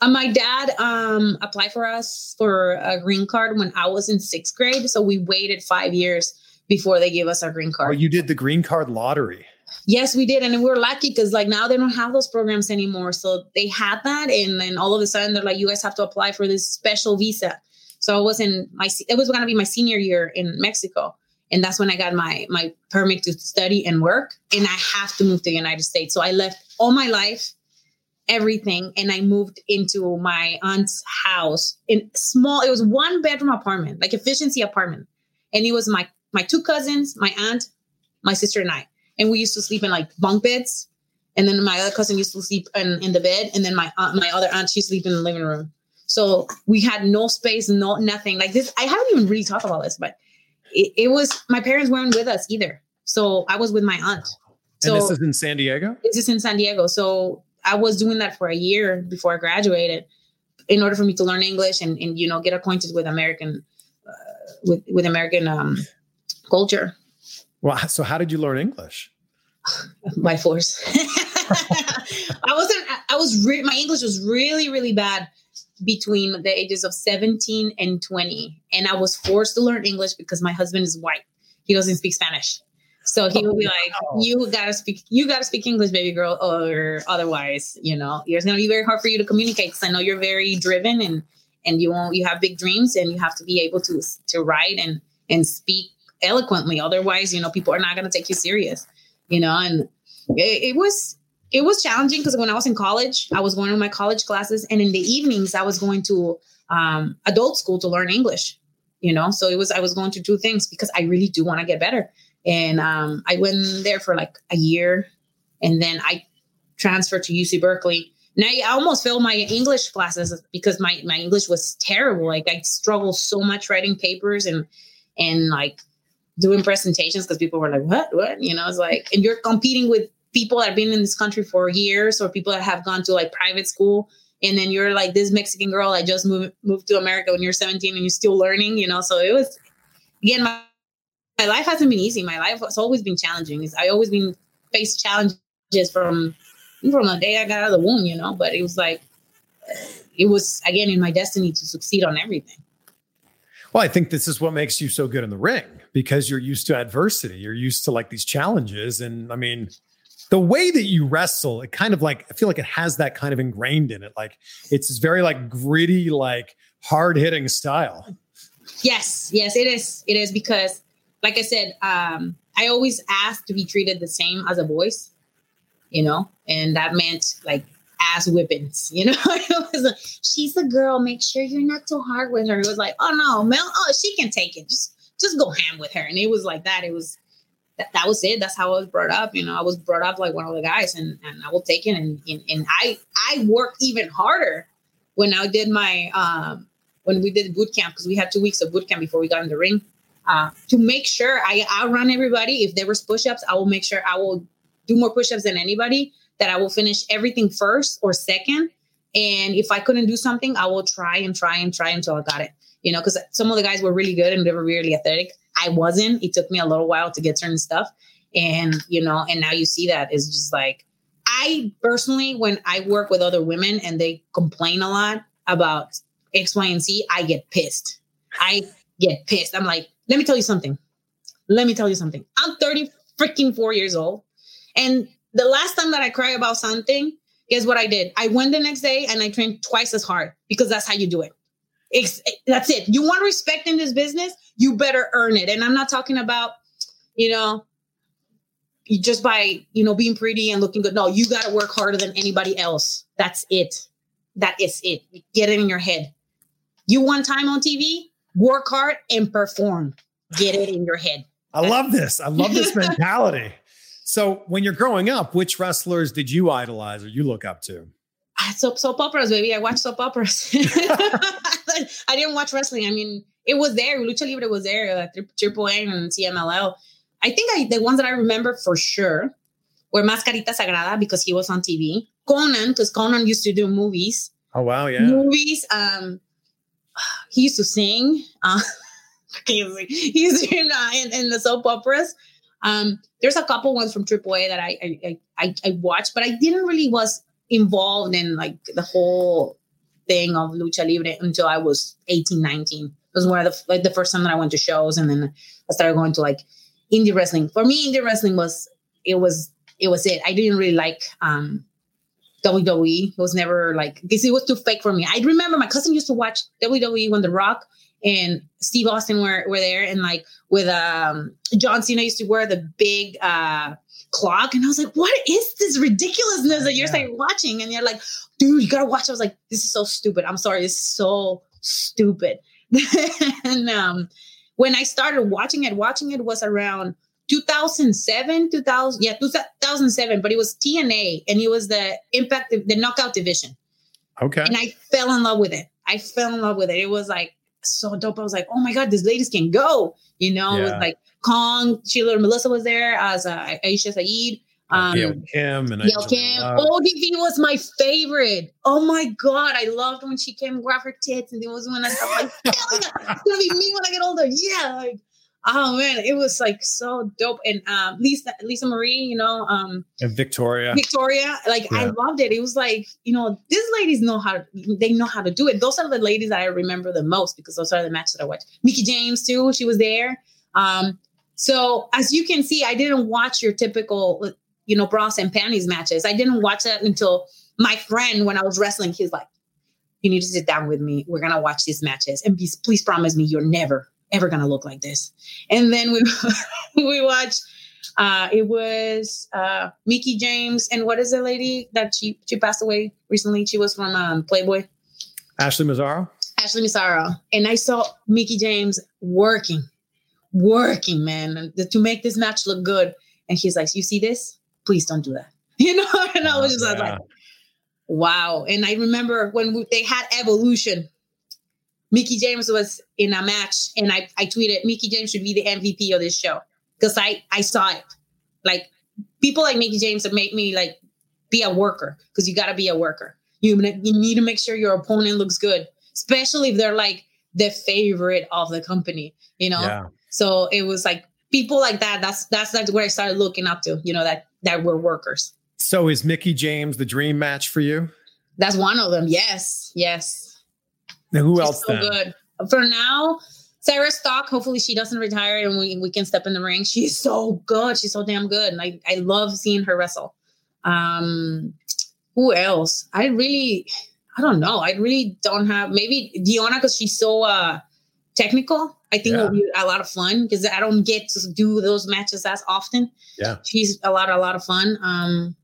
Uh, my dad um, applied for us for a green card when I was in sixth grade. So we waited five years before they gave us our green Oh, card. you did the green card lottery. Yes, we did, and we were lucky because like now they don't have those programs anymore. So they had that, and then all of a sudden they're like, "You guys have to apply for this special visa." So I was in my it was going to be my senior year in Mexico, and that's when I got my my permit to study and work, and I have to move to the United States. So I left all my life, everything, and I moved into my aunt's house in small. It was one bedroom apartment, like efficiency apartment, and it was my my two cousins, my aunt, my sister, and I and we used to sleep in like bunk beds. And then my other cousin used to sleep in, in the bed, and then my aunt, my other aunt she sleep in the living room. So we had no space, no nothing like this. I haven't even really talked about this, but it, it was my parents weren't with us either. So I was with my aunt. So and this is in San Diego? this is in San Diego. So I was doing that for a year before I graduated, in order for me to learn English and, and you know get acquainted with American uh, with with American um, culture. Well, so how did you learn English? [sighs] by force. [laughs] I wasn't. I was. Re- my English was really, really bad between the ages of seventeen and twenty, and I was forced to learn English because my husband is white. He doesn't speak Spanish, so he would be like, "You gotta speak. You gotta speak English, baby girl, or otherwise, you know, it's gonna be very hard for you to communicate." Because I know you're very driven and and you won't. You have big dreams, and you have to be able to to write and and speak eloquently. Otherwise, you know, people are not gonna take you serious you know and it, it was it was challenging because when i was in college i was going to my college classes and in the evenings i was going to um, adult school to learn english you know so it was i was going to do things because i really do want to get better and um, i went there for like a year and then i transferred to uc berkeley now i almost failed my english classes because my, my english was terrible like i struggled so much writing papers and and like doing presentations because people were like, what, what? You know, it's like, and you're competing with people that have been in this country for years or people that have gone to like private school. And then you're like this Mexican girl that just moved moved to America when you're 17 and you're still learning, you know. So it was again, my, my life hasn't been easy. My life has always been challenging. It's, I always been faced challenges from from the day I got out of the womb, you know. But it was like it was again in my destiny to succeed on everything. Well, I think this is what makes you so good in the ring because you're used to adversity. You're used to like these challenges. And I mean, the way that you wrestle, it kind of like I feel like it has that kind of ingrained in it. Like it's very like gritty, like hard hitting style. Yes, yes, it is. It is because, like I said, um, I always asked to be treated the same as a voice, you know, and that meant like ass whippings, [laughs] you know. she's a girl. Make sure you're not too hard with her. It was like, oh no, Mel, oh she can take it. Just just go ham with her. And it was like that. It was that, that was it. That's how I was brought up. You know, I was brought up like one of the guys, and and I will take it. And and, and I I worked even harder when I did my um when we did boot camp because we had two weeks of boot camp before we got in the ring. Uh, to make sure I outrun everybody. If there was push-ups, I will make sure I will do more push-ups than anybody. That I will finish everything first or second. And if I couldn't do something, I will try and try and try until I got it. You know, because some of the guys were really good and they were really athletic. I wasn't. It took me a little while to get certain stuff. And, you know, and now you see that is just like, I personally, when I work with other women and they complain a lot about X, Y, and Z, I get pissed. I get pissed. I'm like, let me tell you something. Let me tell you something. I'm 30 freaking four years old. And the last time that I cry about something, guess what I did? I went the next day and I trained twice as hard because that's how you do it. It's, that's it. You want respect in this business, you better earn it. And I'm not talking about, you know, just by, you know, being pretty and looking good. No, you got to work harder than anybody else. That's it. That is it. Get it in your head. You want time on TV? Work hard and perform. Get it in your head. I love this. I love this mentality. [laughs] So, when you're growing up, which wrestlers did you idolize or you look up to? soap soap operas, baby. I watch soap operas. [laughs] [laughs] I didn't watch wrestling. I mean, it was there. Lucha Libre was there. Uh, Triple A and CMLL. I think I, the ones that I remember for sure were Mascarita Sagrada because he was on TV. Konnan because Konnan used to do movies. Oh wow, yeah. Movies. Um, he used to sing. Uh, [laughs] he's [laughs] in, uh, in, in the soap operas. Um, there's a couple ones from AAA that I I, I I watched, but I didn't really was involved in like the whole thing of lucha libre until I was 18, 19. It was one of the like the first time that I went to shows, and then I started going to like indie wrestling. For me, indie wrestling was it was it was it. I didn't really like um WWE. It was never like because it was too fake for me. I remember my cousin used to watch WWE when The Rock and Steve Austin were, were there, and like with um John Cena used to wear the big uh clock, and I was like, "What is this ridiculousness that you're yeah. like watching?" And you're like, "Dude, you gotta watch." I was like, "This is so stupid." I'm sorry, it's so stupid. [laughs] and um, when I started watching it, watching it was around 2007, 2000, yeah, 2007, but it was TNA and it was the Impact, the Knockout Division. Okay. And I fell in love with it. I fell in love with it. It was like so dope. I was like, oh my god, these ladies can go. You know, yeah. it was like Kong, Cheerleader Melissa was there as uh, Raisha Saeed. Um, Gail Kim and Gail Kim. ODB was my favorite. Oh my god, I loved when she came grab her tits, and it was when I was like, [laughs] it's gonna be me when I get older. Yeah, like oh man, it was like so dope. And um, Lisa Lisa Marie, you know, um, and Victoria, Victoria, like yeah. I loved it. It was like you know, these ladies know how to, they know how to do it. Those are the ladies that I remember the most because those are the matches that I watched. Mickie James too, she was there. Um, so as you can see, I didn't watch your typical, you know, bras and panties matches. I didn't watch that until my friend, when I was wrestling, he's like, "You need to sit down with me. We're gonna watch these matches, and please, please promise me you're never, ever gonna look like this." And then we [laughs] we watched. Uh, it was uh, Mickie James, and what is the lady that she she passed away recently? She was from um, Playboy. Ashley Massaro. Ashley Massaro, and I saw Mickie James working working, man, to make this match look good. And he's like, You see this? Please don't do that. [laughs] You know? And I was just yeah. like, Wow. And I remember when we, they had Evolution, Mickie James was in a match, and I, I tweeted, Mickie James should be the MVP of this show. Because I, I saw it. Like, people like Mickie James have made me like be a worker because you got to be a worker. You, you need to make sure your opponent looks good, especially if they're like the favorite of the company, you know? Yeah. So it was like people like that. That's that's that's where I started looking up to. You know that that were workers. So is Mickie James the dream match for you? That's one of them. Yes, yes. Now who She's else? So then? good for now. Sarah Stock, hopefully she doesn't retire and we, we can step in the ring. She's so good. She's so damn good. And I, I love seeing her wrestle. Um, who else? I really, I don't know. I really don't have maybe Deonna because she's so uh technical. I think Yeah. it'll be a lot of fun because I don't get to do those matches as often. Yeah. She's a lot, a lot of fun. Um,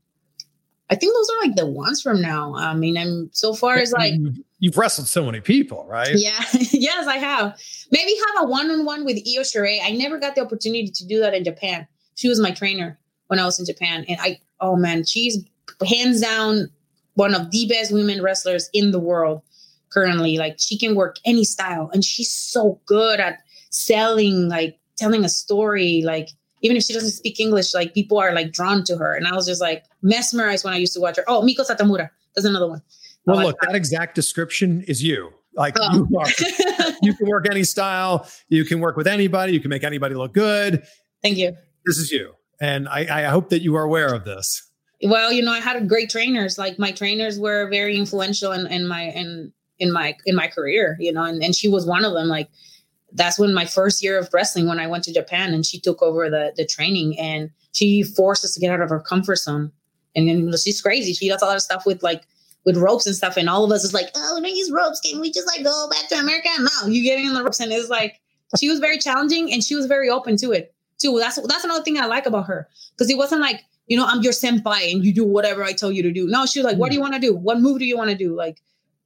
I think those are like the ones from now. I mean, I'm so far as like You've wrestled so many people, right? yeah, [laughs] yes, I have. Maybe have a one-on-one with Io Shirai. I never got the opportunity to do that in Japan. She was my trainer when I was in Japan, and I, oh man, she's hands down one of the best women wrestlers in the world currently. Like she can work any style, and she's so good at selling, like telling a story. Like even if she doesn't speak English, like people are like drawn to her. And I was just like mesmerized when I used to watch her. Oh, Meiko Satomura, that's another one. Well, Oh, look, that exact description is you. Like Oh. you, are, [laughs] you can work any style. You can work with anybody. You can make anybody look good. Thank you. This is you, and I, I hope that you are aware of this. well you know i had great trainers like my trainers were very influential in, in my in in my in my career you know and, and she was one of them like that's when my first year of wrestling when i went to japan and she took over the the training and she forced us to get out of our comfort zone and, then she's crazy she does a lot of stuff with like with ropes and stuff and all of us is like oh we don't use ropes can we just like go back to america no you getting in the ropes and it's like she was very challenging and she was very open to it too that's that's another thing i like about her because it wasn't like you know, I'm your senpai and you do whatever I tell you to do. No, she was like, what do you want to do? What move do you want to do? Like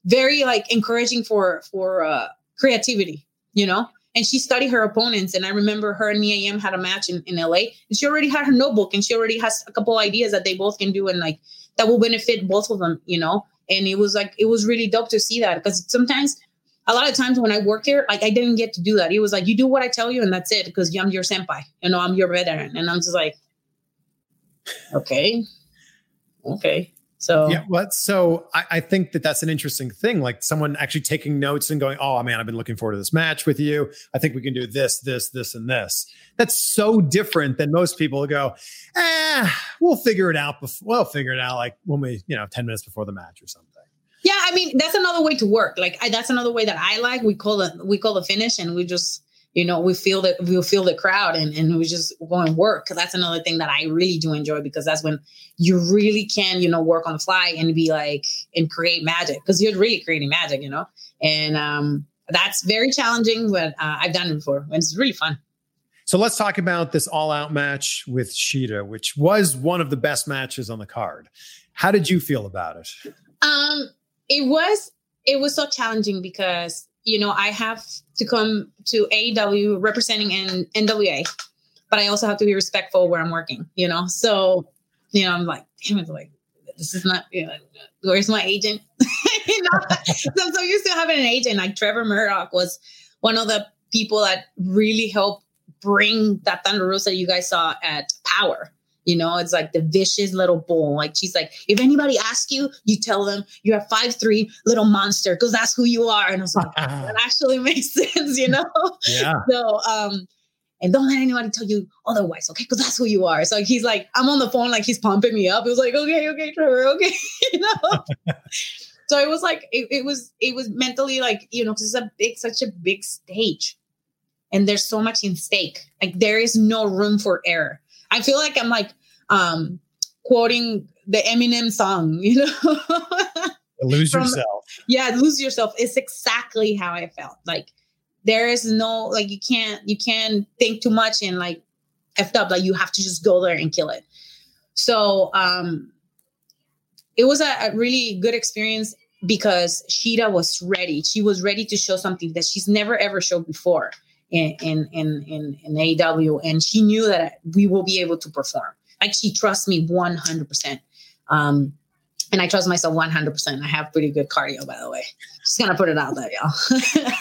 very like encouraging for for uh creativity, you know? And she studied her opponents. And I remember her and Mia Yim had a match in, in LA and she already had her notebook and she already has a couple ideas that they both can do and like that will benefit both of them, you know? And it was like it was really dope to see that because sometimes a lot of times when I worked here, like I didn't get to do that. It was like you do what I tell you and that's it because I'm your senpai, you know, I'm your veteran. And I'm just like, okay okay so Yeah. Well, so I, I think that that's an interesting thing. Like someone actually taking notes and going, "Oh man, I've been looking forward to this match with you. I think we can do this, this, this, and this." That's so different than most people who go, "Eh, we'll figure it out. Before, we'll figure it out like when we, you know, ten minutes before the match or something." yeah i mean that's another way to work like I, that's another way that i like we call it we call the finish and we just you know we feel that we'll feel the crowd and, and we just go and work Cause that's another thing that i really do enjoy because that's when you really can you know work on the fly and be like and create magic because you're really creating magic you know and um that's very challenging but uh, i've done it before and it's really fun So let's talk about this all-out match with Shida, which was one of the best matches on the card. How did you feel about it? Um, it was it was so challenging because you know I have to come to AEW representing N- NWA, but I also have to be respectful where I'm working. You know, so you know I'm like, damn it, like this is not. You know, where's my agent? [laughs] you know, so I'm so having an agent. Like Trevor Murdoch was one of the people that really helped bring that Thunder Rosa you guys saw at Power. You know, it's like the vicious little bull. Like she's like, if anybody asks you, you tell them you're a five three little monster because that's who you are. And I was like, [laughs] that actually [laughs] makes sense, you know. Yeah. [laughs] So, um, and don't let anybody tell you otherwise, okay? Because that's who you are. So he's like, I'm on the phone, like he's pumping me up. It was like, okay, okay, Trevor, okay, you know. so it was like, it, it was, it was mentally like, you know, because it's a big, such a big stage, and there's so much in stake. Like there is no room for error. I feel like I'm like um quoting the Eminem song, [laughs] you know. Lose From- yourself. yeah lose yourself it's exactly how i felt like there is no like you can't you can't think too much and like effed up like you have to just go there and kill it so um it was a, a really good experience because Shida was ready. She was ready to show something that she's never ever showed before in in in in, AEW, and she knew that we will be able to perform. Like she trusts me one hundred percent. Um, and I trust myself 100%. I have pretty good cardio, by the way. Just gonna put it out there, y'all.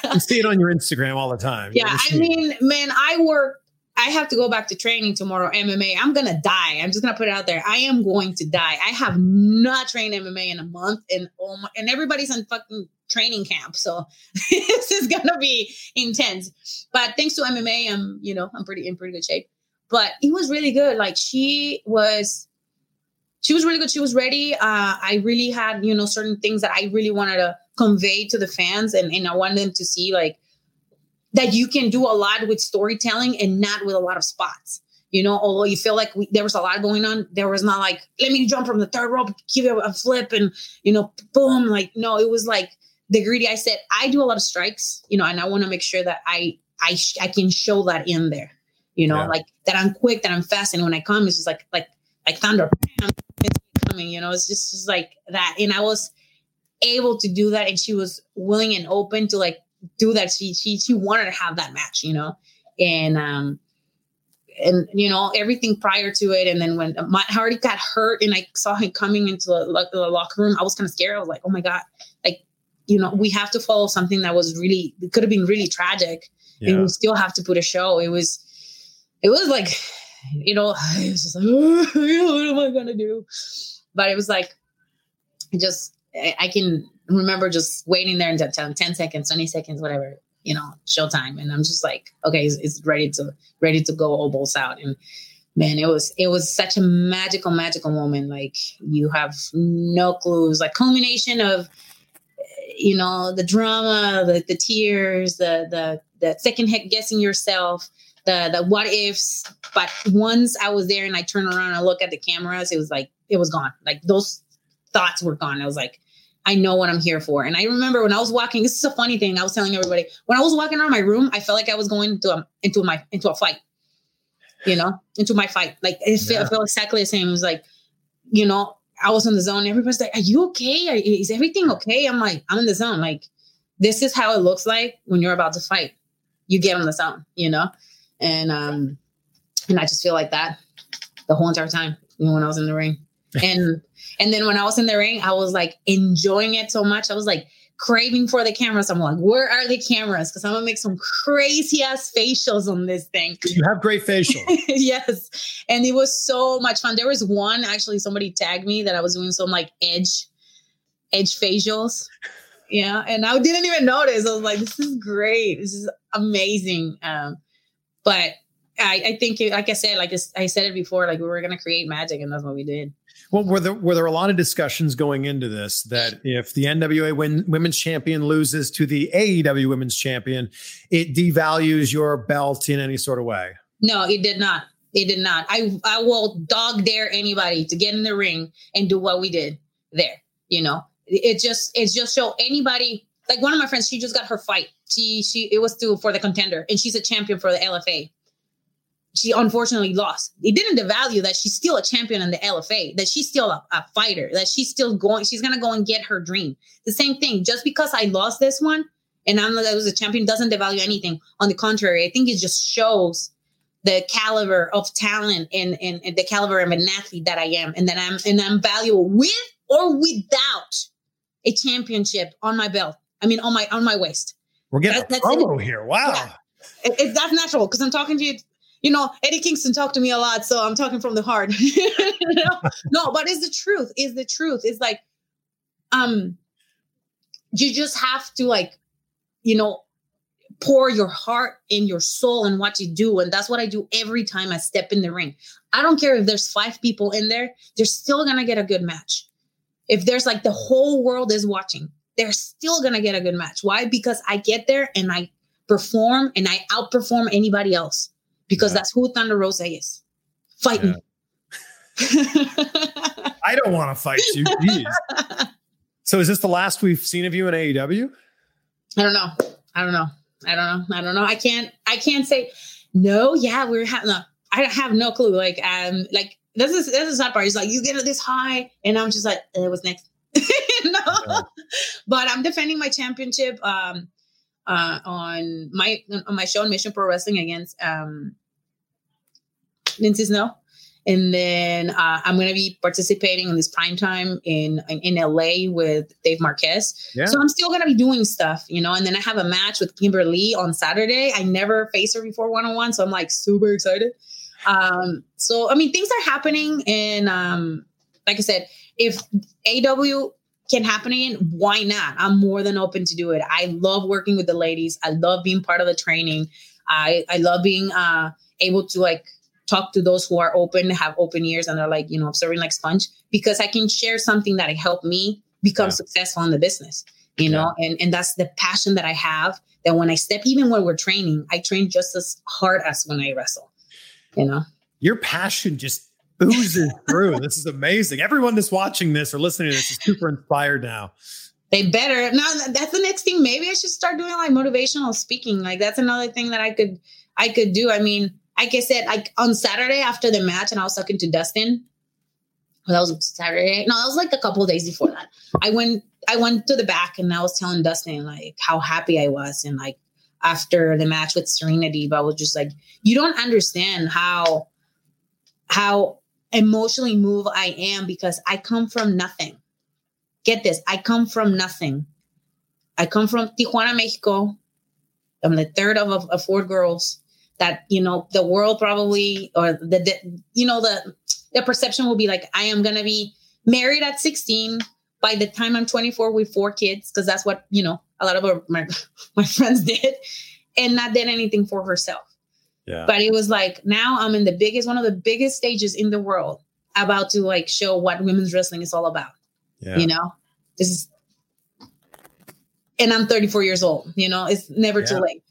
[laughs] You see it on your Instagram all the time. yeah, I mean, man, I work. I have to go back to training tomorrow. MMA. I'm gonna die. I'm just gonna put it out there. I am going to die. I have not trained MMA in a month, and oh my, and everybody's in fucking training camp. So [laughs] this is gonna be intense. But thanks to MMA, I'm you know I'm pretty in pretty good shape. But it was really good. Like she was she was really good. She was ready. Uh, I really had, you know, certain things that I really wanted to convey to the fans, and, and I wanted them to see like that you can do a lot with storytelling and not with a lot of spots. You know, although you feel like we, there was a lot going on, there was not like, let me jump from the third rope, give you a flip and, you know, boom. Like, no, it was like the greedy. I said, I do a lot of strikes, you know, and I want to make sure that I, I, sh- I can show that in there, you know, Yeah. like that I'm quick, that I'm fast. And when I come, it's just like, like, like thunder coming, you know, it's just, just like that. And I was able to do that. And she was willing and open to like do that. She, she, she wanted to have that match, you know, and, um, and you know everything prior to it and then when my I already got hurt and i saw him coming into the, the locker room i was kind of scared i was like oh my god you know we have to follow something that was really it could have been really tragic and we still have to put a show. It was it was like you know [sighs] it was just like [laughs] what am i gonna do? But it was like just i, I can remember just waiting there until 10, 10 seconds 20 seconds whatever you know showtime. And i'm just like okay it's, it's ready to ready to go all balls out. And man it was it was such a magical magical moment. Like you have no clues like culmination of you know the drama the, the tears the the the second heck guessing yourself the the what ifs but once i was there and i turned around and I look at the cameras it was like it was gone like those thoughts were gone i was like I know what I'm here for. And I remember when I was walking, this is a funny thing. I was telling everybody when I was walking around my room, I felt like I was going into a, into my into a fight, you know, into my fight. Like it felt, it felt exactly the same. It was like, you know, I was in the zone. Everybody's like, "Are you okay? Are- Is everything okay?" I'm like, "I'm in the zone." Like this is how it looks like when you're about to fight. You get in the zone, you know, and um, and I just feel like that the whole entire time you know, when I was in the ring. [laughs] And and then when I was in the ring, I was like enjoying it so much. I was like craving for the cameras. I'm like, where are the cameras? Because I'm gonna make some crazy ass facials on this thing. You have great facial. [laughs] yes. And it was so much fun. There was one actually somebody tagged me that I was doing some like edge edge facials. Yeah. And I didn't even notice. I was like, this is great. This is amazing. Um, but I, I think, it, like I said, like I said it before, like we were going to create magic and that's what we did. Well, were there were there a lot of discussions going into this that if the NWA win, Women's Champion loses to the AEW Women's Champion, it devalues your belt in any sort of way? No, it did not. It did not. I I will dog dare anybody to get in the ring and do what we did there. You know, it just it just show anybody. Like one of my friends, she just got her fight. She she it was through for the contender, and she's a champion for the LFA. She unfortunately lost. It didn't devalue that she's still a champion in the LFA. That she's still a, a fighter. That she's still going. She's gonna go and get her dream. The same thing. Just because I lost this one and I'm I was a champion doesn't devalue anything. On the contrary, I think it just shows the caliber of talent and, and, and the caliber of an athlete that I am, and that I'm and I'm valuable with or without a championship on my belt. I mean, on my on my waist. We're getting That- a it. promo here. Wow. Yeah. It, it, that's natural because I'm talking to you. You know, Eddie Kingston talked to me a lot, so I'm talking from the heart. [laughs] No, but it's the truth. Is the truth. It's like, um, you just have to like, you know, pour your heart and your soul in what you do, and that's what I do every time I step in the ring. I don't care if there's five people in there; they're still gonna get a good match. If there's like the whole world is watching, they're still gonna get a good match. Why? Because I get there and I perform and I outperform anybody else because that's who Thunder Rosa is. Fighting. [laughs] I don't want to fight you. Jeez. so is this the last we've seen of you in AEW? I don't know. I don't know. I don't know. I don't know. I can't. I can't say no. Yeah, we're having. No, I have no clue. Like, um, like this is this is not part. It's like you get it this high, and I'm just like, uh, what's next? [laughs] no, but I'm defending my championship. Um, uh, on my on my show on Mission Pro Wrestling against um Lindsay Snow. And then uh, I'm going to be participating in this prime time in, in in LA with Dave Marquez. Yeah. So I'm still going to be doing stuff, you know. And then I have a match with Kimberly on Saturday. I never faced her before one on one, so I'm like super excited. Um, so I mean, things are happening, and um, like I said, if AEW can happen again, why not? I'm more than open to do it. I love working with the ladies. I love being part of the training. I I love being uh, able to like talk to those who are open, have open ears, and they're like you know observing like sponge because I can share something that helped me become successful in the business. You know, and and that's the passion that I have that when I step, even when we're training, I train just as hard as when I wrestle. You know, your passion just oozes through. This is amazing. Everyone that's watching this or listening to this is super inspired now. They better. Now that's the next thing. Maybe I should start doing like motivational speaking. Like that's another thing that I could I could do. I mean, like I said, like on Saturday after the match, and I was talking to Dustin. That was Saturday. No, that was like a couple days before that. I went I went to the back and I was telling Dustin like how happy I was and like after the match with Serena Deeb, I was just like, you don't understand how how emotionally moved I am because I come from nothing. Get this, I come from nothing. I come from Tijuana, Mexico. I'm the third of, of, of four girls that you know the world probably or the, the you know the the perception will be like I am gonna be married at 16 by the time I'm 24 with four kids because that's what you know a lot of our, my [laughs] my friends did and not did anything for herself. Yeah. But it was like now I'm in the biggest one of the biggest stages in the world about to like show what women's wrestling is all about. Yeah. You know, this is and I'm 34 years old. You know, it's never Yeah. too late.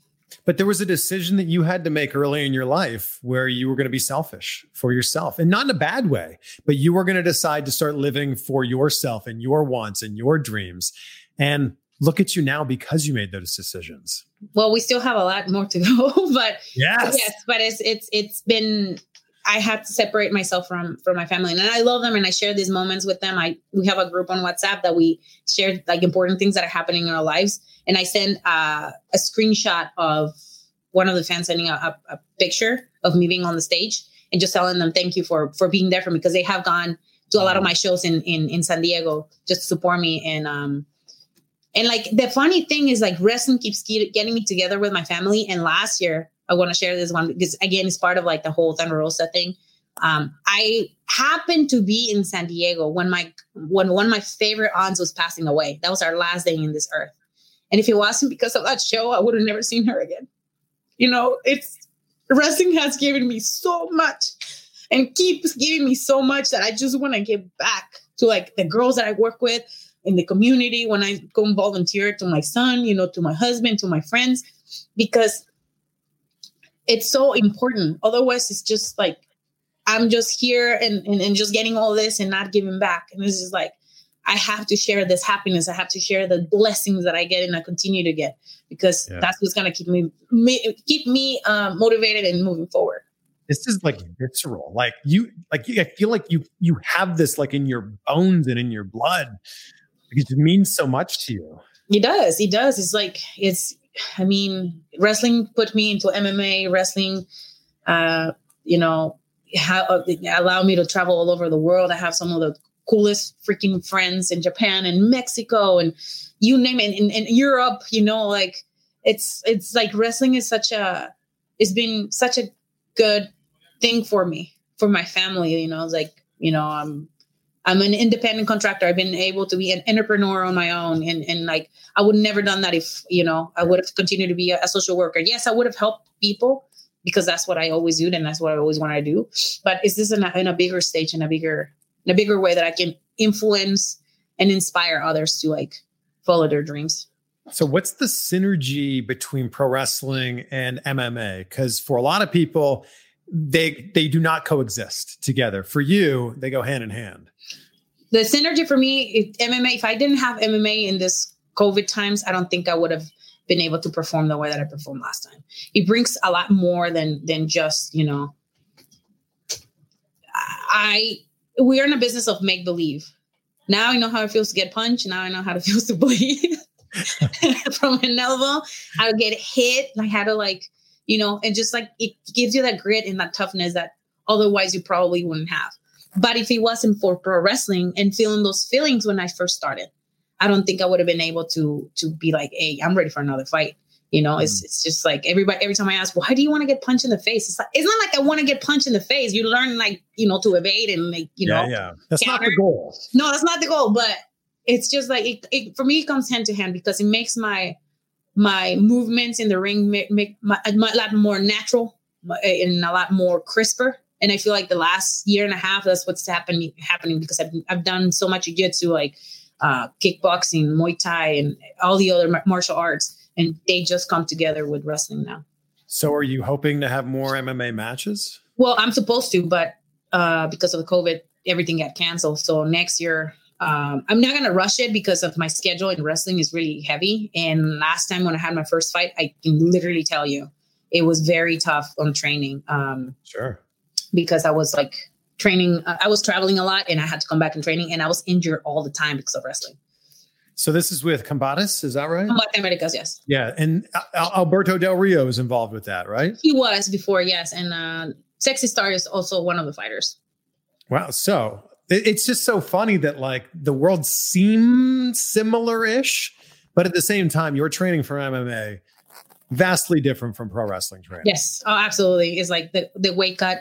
But there was a decision that you had to make early in your life where you were going to be selfish for yourself and not in a bad way, but you were going to decide to start living for yourself and your wants and your dreams. And look at you now because you made those decisions. Well, we still have a lot more to [laughs] go, but Yes. yes, but it's it's it's been I had to separate myself from from my family, and I love them, and I share these moments with them. I we have a group on WhatsApp that we share like important things that are happening in our lives, and I send uh, a screenshot of one of the fans sending a, a, a picture of me being on the stage and just telling them thank you for for being there for me because they have gone to a lot of my shows in in in San Diego just to support me and um and like the funny thing is like wrestling keeps getting me together with my family. And last year, I want to share this one because again, it's part of like the whole Thunder Rosa thing. Um, I happened to be in San Diego when my when one of my favorite aunts was passing away. That was our last day in this earth. And if it wasn't because of that show, I would have never seen her again. You know, it's wrestling has given me so much and keeps giving me so much that I just want to give back to like the girls that I work with in the community when I go and volunteer to my son, you know, to my husband, to my friends, because it's so important. Otherwise, it's just like I'm just here and, and, and just getting all this and not giving back. And this is like, I have to share this happiness. I have to share the blessings that I get and I continue to get because Yeah. that's what's gonna keep me, me keep me um, motivated and moving forward. This is like visceral. Like you, like you, I feel like you, you have this like in your bones and in your blood because it means so much to you. It does. It does. It's like it's. I mean, wrestling put me into MMA. Wrestling, uh, you know, how uh, allow me to travel all over the world. I have some of the coolest freaking friends in Japan and Mexico and you name it in, in Europe. You know, like it's it's like wrestling is such a. It's been such a good thing for me for my family. You know, like you know, I'm I'm an independent contractor. I've been able to be an entrepreneur on my own, and and like I would never done that if you know I would have continued to be a, a social worker. Yes, I would have helped people because that's what I always do, and that's what I always want to do. But is this in a, in a bigger stage, in a bigger in a bigger way that I can influence and inspire others to like follow their dreams? So, what's the synergy between pro wrestling and MMA? Because for a lot of people, they they do not coexist together. For you, they go hand in hand. The synergy for me mma if i didn't have mma in this covid times i don't think i would have been able to perform the way that i performed last time. It brings a lot more than than just you know i we're in a business of make believe. Now i know how it feels to get punched. Now i know how it [laughs] feels to bleed. [laughs] From an elbow how to get hit. Like how to like you know and just like it gives you that grit and that toughness that otherwise you probably wouldn't have but if it wasn't for pro wrestling and feeling those feelings when I first started, I don't think I would have been able to to be like, hey, I'm ready for another fight. You know, it's mm. it's just like everybody every time I ask, why do you want to get punched in the face? It's like it's not like I want to get punched in the face. You learn like, you know, to evade and like, you yeah, know. yeah. That's not the goal. No, that's not the goal, but it's just like it, it for me it comes hand to hand because it makes my my movements in the ring make, make my, a lot more natural and a lot more crisper. And I feel like the last year and a half, that's what's happening happening because I've I've done so much jiu-jitsu, like uh, kickboxing, Muay Thai, and all the other martial arts, and they just come together with wrestling now. So, are you hoping to have more MMA matches? Well, I'm supposed to, but uh, because of the COVID, everything got canceled. So next year, um, I'm not going to rush it because of my schedule and wrestling is really heavy. And last time when I had my first fight, I can literally tell you it was very tough on training. Um, Sure. Because I was like training, uh, I was traveling a lot and I had to come back and training and I was injured all the time because of wrestling. So, this is with Combatis, is that right? Combate Americas, yes. Yeah. And Al- Alberto Del Rio is involved with that, right? He was before, yes. And uh, Sexy Star is also one of the fighters. Wow. So, it's just so funny that like the world seems similar ish, but at the same time, you're training for MMA vastly different from pro wrestling training. Yes, oh, absolutely. It's like the the weight cut,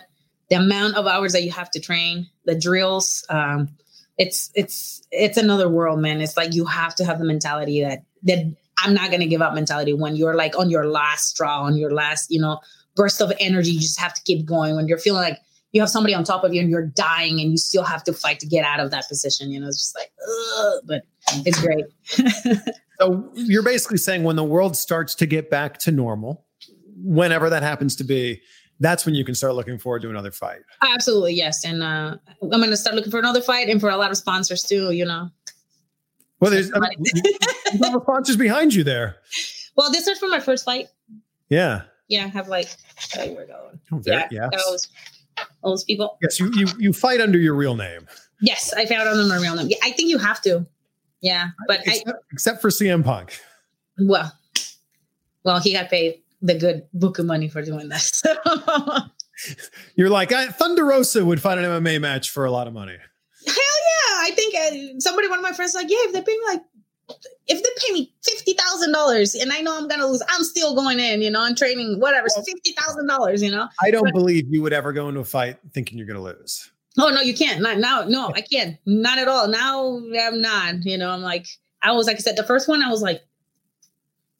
the amount of hours that you have to train, the drills. Um, it's it's it's another world, man. It's like you have to have the mentality that that I'm not gonna give up mentality when you're like on your last straw, on your last you know burst of energy. You just have to keep going when you're feeling like you have somebody on top of you and you're dying and you still have to fight to get out of that position. You know, it's just like, ugh, but it's great. [laughs] So you're basically saying when the world starts to get back to normal, whenever that happens to be, that's when you can start looking forward to another fight. Absolutely, yes. And uh, I'm gonna start looking for another fight and for a lot of sponsors too. You know. Well, there's I mean, you got sponsors behind you there. [laughs] Well, this is for my first fight. Yeah. Yeah, I have like oh, we're going. Oh, Yeah, yes. those those people. Yes, you, you you fight under your real name, Yes, I found out on my real name. Yeah, I think you have to. Yeah, but I except, except for CM Punk. well, well, he got paid the good book of money for doing that. [laughs] So. You're like I, Thunder Rosa would fight an MMA match for a lot of money. Hell yeah! I think uh, somebody, one of my friends, like, yeah, if they pay me like, if they pay me fifty thousand dollars, and I know I'm gonna lose, I'm still going in. You know, I'm training whatever, fifty thousand dollars. You know. I don't believe you would ever go into a fight thinking you're going to lose. Oh no, you can't. Not now. No, I can't. Not at all. Now I'm not. You know, I'm like, I was like I said, the first one, I was like,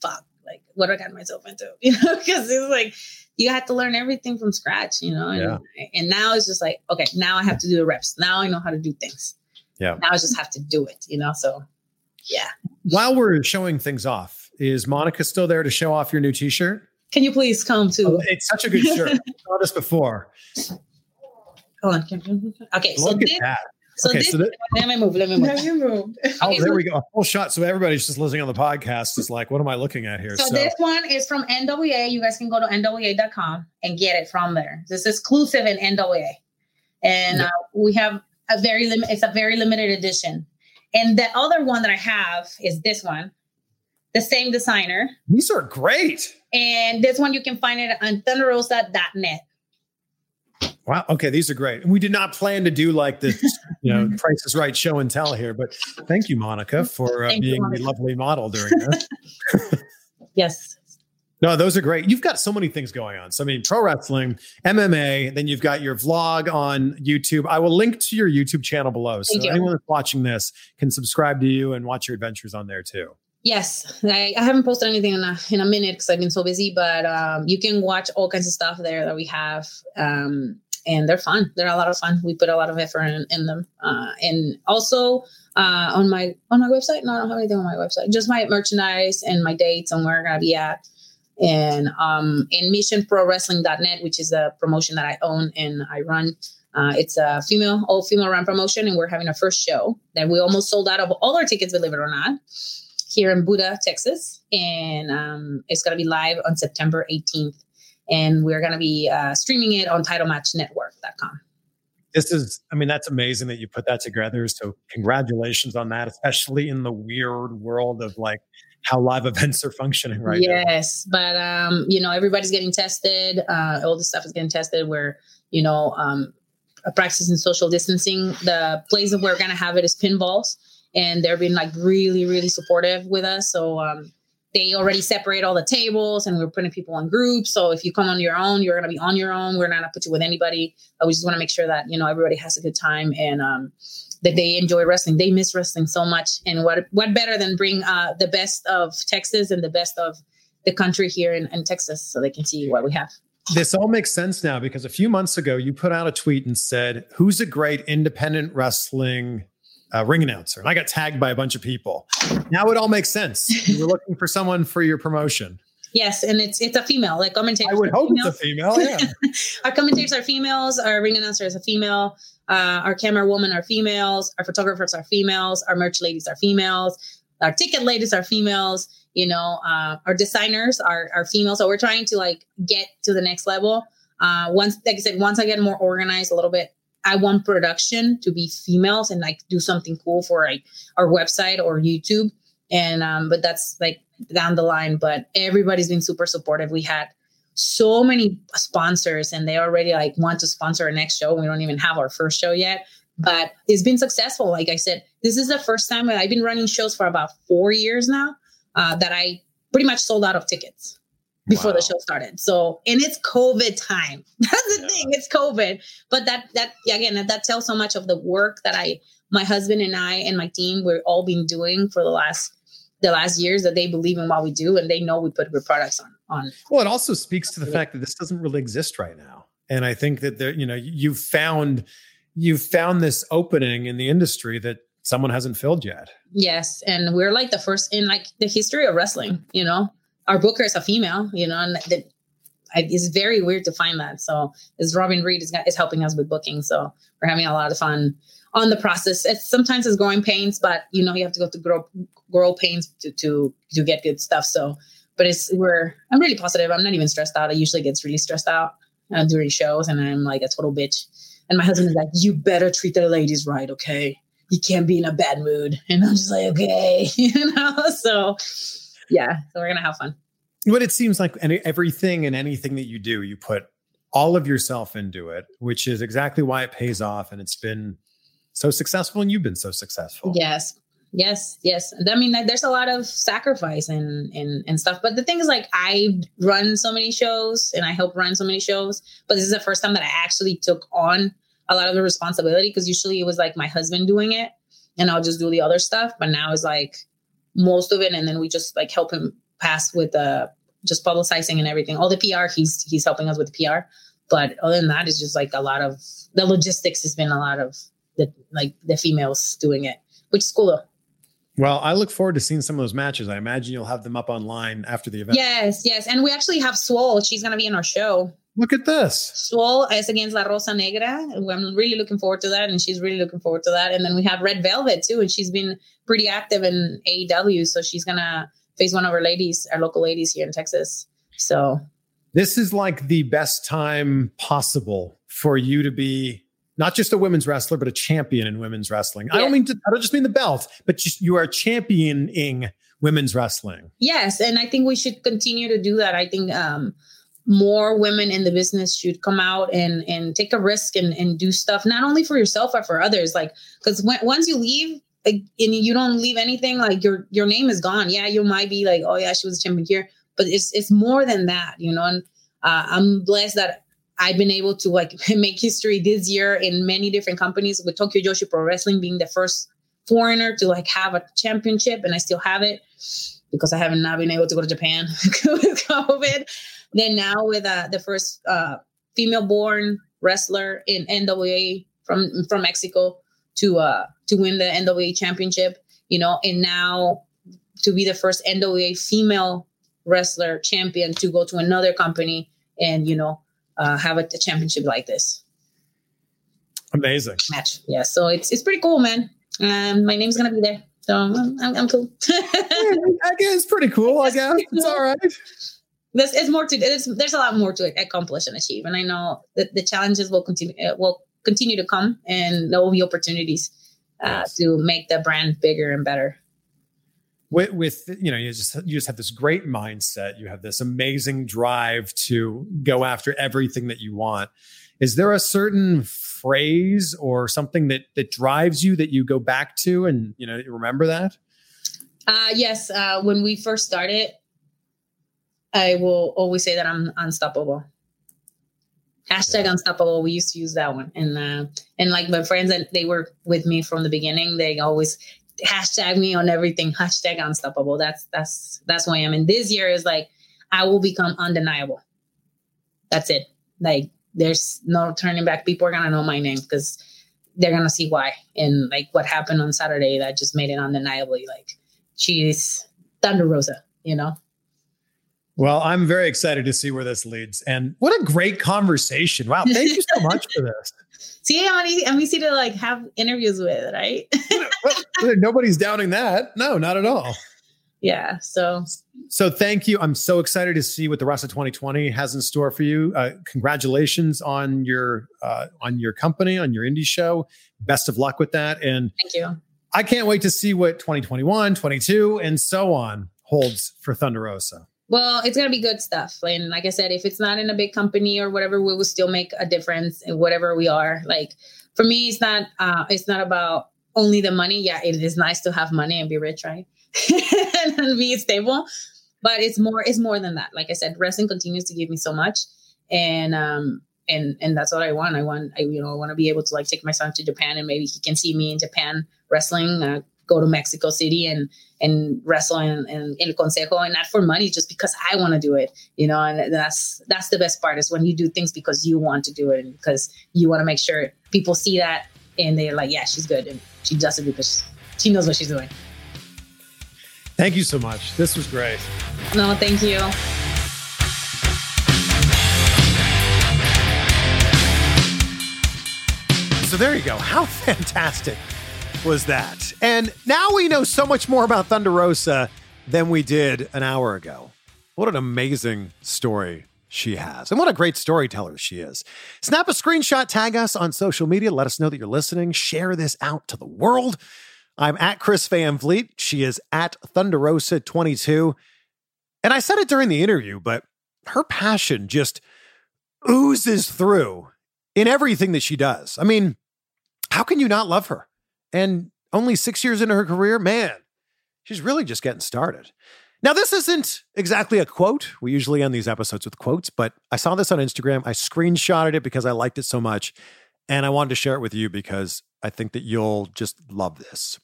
fuck, like what I got myself into. [laughs] You know, because it's like you have to learn everything from scratch. You know, and, Yeah. and now it's just like, okay, now I have to do the reps. Now I know how to do things. Yeah. Now I just have to do it. You know, so yeah. While we're showing things off, is Monica still there to show off your new T-shirt? Can you please come to? Oh, it's such a good shirt. [laughs] I saw this before. Hold on. Okay, so Look this, at that. So Okay, this. so that- let me move. Let me move. Have you moved? Oh, Okay, there so- we go. A full shot. So everybody's just listening on the podcast is like, what am I looking at here? So, So, this one is from NWA. You guys can go to NWA.com and get it from there. This is exclusive in NWA, and uh, we have a very lim- It's a very limited edition. And the other one that I have is this one, the same designer. these are great. And this one you can find it on thunderosa.net. Wow. Okay, these are great. And we did not plan to do like this, [laughs] you know, Price is Right show and tell here, but thank you, Monica, for uh, you, being Monica. the lovely model during [laughs] this. Yes. No, those are great. You've got so many things going on. So, I mean, pro wrestling, MMA, then you've got your vlog on YouTube. I will link to your YouTube channel below. So, anyone that's watching this can subscribe to you and watch your adventures on there too. Yes, I, I haven't posted anything in a, in a minute because I've been so busy, but um, you can watch all kinds of stuff there that we have. Um, and they're fun. They're a lot of fun. We put a lot of effort in, in them. Uh, and also uh, on my on my website, no, I don't have anything on my website. Just my merchandise and my dates and where I'm gonna be at. And um, in missionprowrestling.net, which is a promotion that I own and I run. Uh, it's a female, all female run promotion, and we're having our first show that we almost sold out of all our tickets, believe it or not here in Buda, Texas, and um, it's going to be live on September 18th. And we're going to be uh, streaming it on TitleMatchNetwork.com. This is, I mean, that's amazing that you put that together. So, congratulations on that, especially in the weird world of like how live [laughs] events are functioning right now. yes, but um, you know everybody's getting tested. Uh, all the stuff is getting tested. Where you know um, practicing social distancing. The place that we're going to have it is Pinballz, and they're being like really, really supportive with us. So um, they already separate all the tables and we're putting people in groups. So if you come on your own, you're going to be on your own. We're not going to put you with anybody. We just want to make sure that, you know, everybody has a good time and um, that they enjoy wrestling. They miss wrestling so much. And what, what better than bring uh, the best of Texas and the best of the country here in, in Texas so they can see what we have. This all makes sense now because a few months ago you put out a tweet and said, "Who's a great independent wrestling uh, ring announcer, and I got tagged by a bunch of people. Now it all makes sense. You were looking for someone for your promotion. Yes, and it's it's a female. Like commentators. I would hope female. it's a female. Yeah. [laughs] our commentators are females. Our ring announcer is a female. Uh, our camera woman are females. Our photographers are females. Our merch ladies are females. Our ticket ladies are females. You know, uh, our designers are are females. So we're trying to like get to the next level. Uh, once, like I said, once I get more organized a little bit, I want production to be females and like do something cool for like our website or YouTube. And um, but that's like down the line. But everybody's been super supportive. We had so many sponsors and they already like want to sponsor our next show. We don't even have our first show yet, but it's been successful. Like I said, this is the first time I've been running shows for about four years now uh, that I pretty much sold out of tickets before Wow. the show started. So, and it's COVID time. [laughs] That's the thing. It's COVID. But that, that, yeah, again, that, that tells so much of the work that I, my husband and I and my team, we're all been doing for the last, the last years that they believe in what we do and they know we put good products on, on Well, it also speaks to the fact that this doesn't really exist right now, and I think that there, you know, you've found you've found this opening in the industry that someone hasn't filled yet. Yes, and we're like the first in like the history of wrestling. You know, our booker is a female. You know, and I, it's very weird to find that. So, as Robin Reed is is helping us with booking, so we're having a lot of fun on the process. It's sometimes it's growing pains, but you know you have to go to grow grow pains to to to get good stuff. So, but it's we're I'm really positive. I'm not even stressed out. I usually gets really stressed out uh, during shows, and I'm like a total bitch. And my husband is like, "You better treat the ladies right, okay? You can't be in a bad mood." And I'm just like, "Okay," [laughs] you know. So, yeah, so we're gonna have fun. But it seems like any, everything and anything that you do, you put all of yourself into it, which is exactly why it pays off, and it's been so successful, and you've been so successful. Yes. Yes, yes. I mean, there's a lot of sacrifice and, and and stuff. But the thing is, like, I run so many shows and I help run so many shows. But this is the first time that I actually took on a lot of the responsibility because usually it was like my husband doing it, and I'll just do the other stuff. But now it's like most of it, and then we just like help him pass with the just publicizing and everything. All the PR, he's he's helping us with the PR. But other than that, it's just like a lot of the logistics has been a lot of the like the females doing it, which is cool though. Well, I look forward to seeing some of those matches. I imagine you'll have them up online after the event. Yes, yes. And we actually have Swole. She's going to be in our show. Look at this. Swole is against La Rosa Negra. I'm really looking forward to that. And she's really looking forward to that. And then we have Red Velvet too. And she's been pretty active in AEW. So she's going to face one of our ladies, our local ladies here in Texas. So This is like the best time possible for you to be not just a women's wrestler, but a champion in women's wrestling. I don't mean to, I don't just mean the belt, but just you are championing women's wrestling. Yes, and I think we should continue to do that. I think um, more women in the business should come out and and take a risk and and do stuff not only for yourself but for others. Like because once you leave. Like, and you don't leave anything like your your name is gone. Yeah, you might be like, oh yeah, she was a champion here, but it's it's more than that, you know. And uh, I'm blessed that I've been able to like [laughs] make history this year in many different companies with Tokyo Joshi Pro Wrestling being the first foreigner to like have a championship, and I still have it because I haven't not been able to go to Japan [laughs] with COVID. Then now with uh, the first uh, female-born wrestler in NWA from from Mexico to uh, to win the NWA championship, you know, and now to be the first NWA female wrestler champion to go to another company and you know uh, have a, a championship like this Amazing. match. Yeah, so it's it's pretty cool, man. Um, my name's gonna be there, so I'm, I'm, I'm cool. [laughs] I guess it's pretty cool. I guess it's all right. There's it's more to there's there's a lot more to accomplish and achieve, and I know that the challenges will continue uh, will continue to come, and there will be opportunities uh, to make the brand bigger and better. With, with you know, you just you just have this great mindset. You have this amazing drive to go after everything that you want. Is there a certain phrase or something that that drives you that you go back to and you know you remember that? Uh, yes, uh, when we first started, I will always say that I'm unstoppable. Hashtag unstoppable. We used to use that one, and uh, and like my friends that they were with me from the beginning, they always hashtag me on everything. Hashtag unstoppable. That's that's that's who I am. And this year is like I will become undeniable. That's it. Like there's no turning back. People are gonna know my name because they're gonna see why and like what happened on Saturday that just made it undeniably like she's Thunder Rosa, you know. Well, I'm very excited to see where this leads. And what a great conversation. Wow. Thank you so much for this. [laughs] See, I'm easy, I'm easy to like have interviews with, right? [laughs] well, nobody's doubting that. No, not at all. Yeah. So, so thank you. I'm so excited to see what the rest of 2020 has in store for you. Uh, congratulations on your uh, on your company, on your indie show. Best of luck with that. And thank you. I can't wait to see what 2021, 22, and so on holds for Thunder Rosa. Well, it's gonna be good stuff. And like I said, if it's not in a big company or whatever, we will still make a difference in whatever we are. Like for me, it's not uh it's not about only the money. Yeah, it is nice to have money and be rich, right? [laughs] and be stable. But it's more, it's more than that. Like I said, wrestling continues to give me so much. And um and and that's what I want. I want I you know I want to be able to like take my son to Japan and maybe he can see me in Japan wrestling. Uh, go to Mexico City and and wrestle in, in, in El Consejo and not for money, just because I want to do it, you know. And that's that's the best part is when you do things because you want to do it and because you want to make sure people see that and they're like, yeah, she's good and she does it because she knows what she's doing. Thank you so much. This was great. No, thank you. So there you go. How [laughs] fantastic was that? And now we know so much more about Thunder Rosa than we did an hour ago. What an amazing story she has. And what a great storyteller she is. Snap a screenshot, tag us on social media, let us know that you're listening, share this out to the world. I'm at Chris Van Vliet. She is at Thunderosa22. And I said it during the interview, but her passion just oozes through in everything that she does. I mean, how can you not love her? And only six years into her career, man, she's really just getting started. Now, this isn't exactly a quote. We usually end these episodes with quotes, but I saw this on Instagram. I screenshotted it because I liked it so much. And I wanted to share it with you because I think that you'll just love this.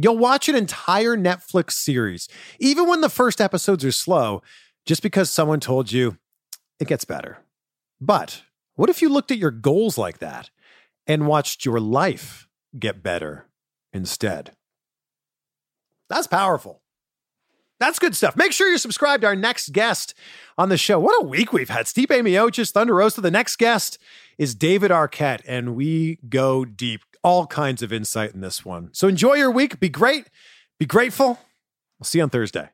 You'll watch an entire Netflix series, even when the first episodes are slow, just because someone told you it gets better. But what if you looked at your goals like that and watched your life get better instead. That's powerful. That's good stuff. Make sure you're subscribed to our next guest on the show. What a week we've had. Stipe Miocic, Thunder Rosa. The next guest is David Arquette, and we go deep. All kinds of insight in this one. So enjoy your week. Be great. Be grateful. We'll see you on Thursday.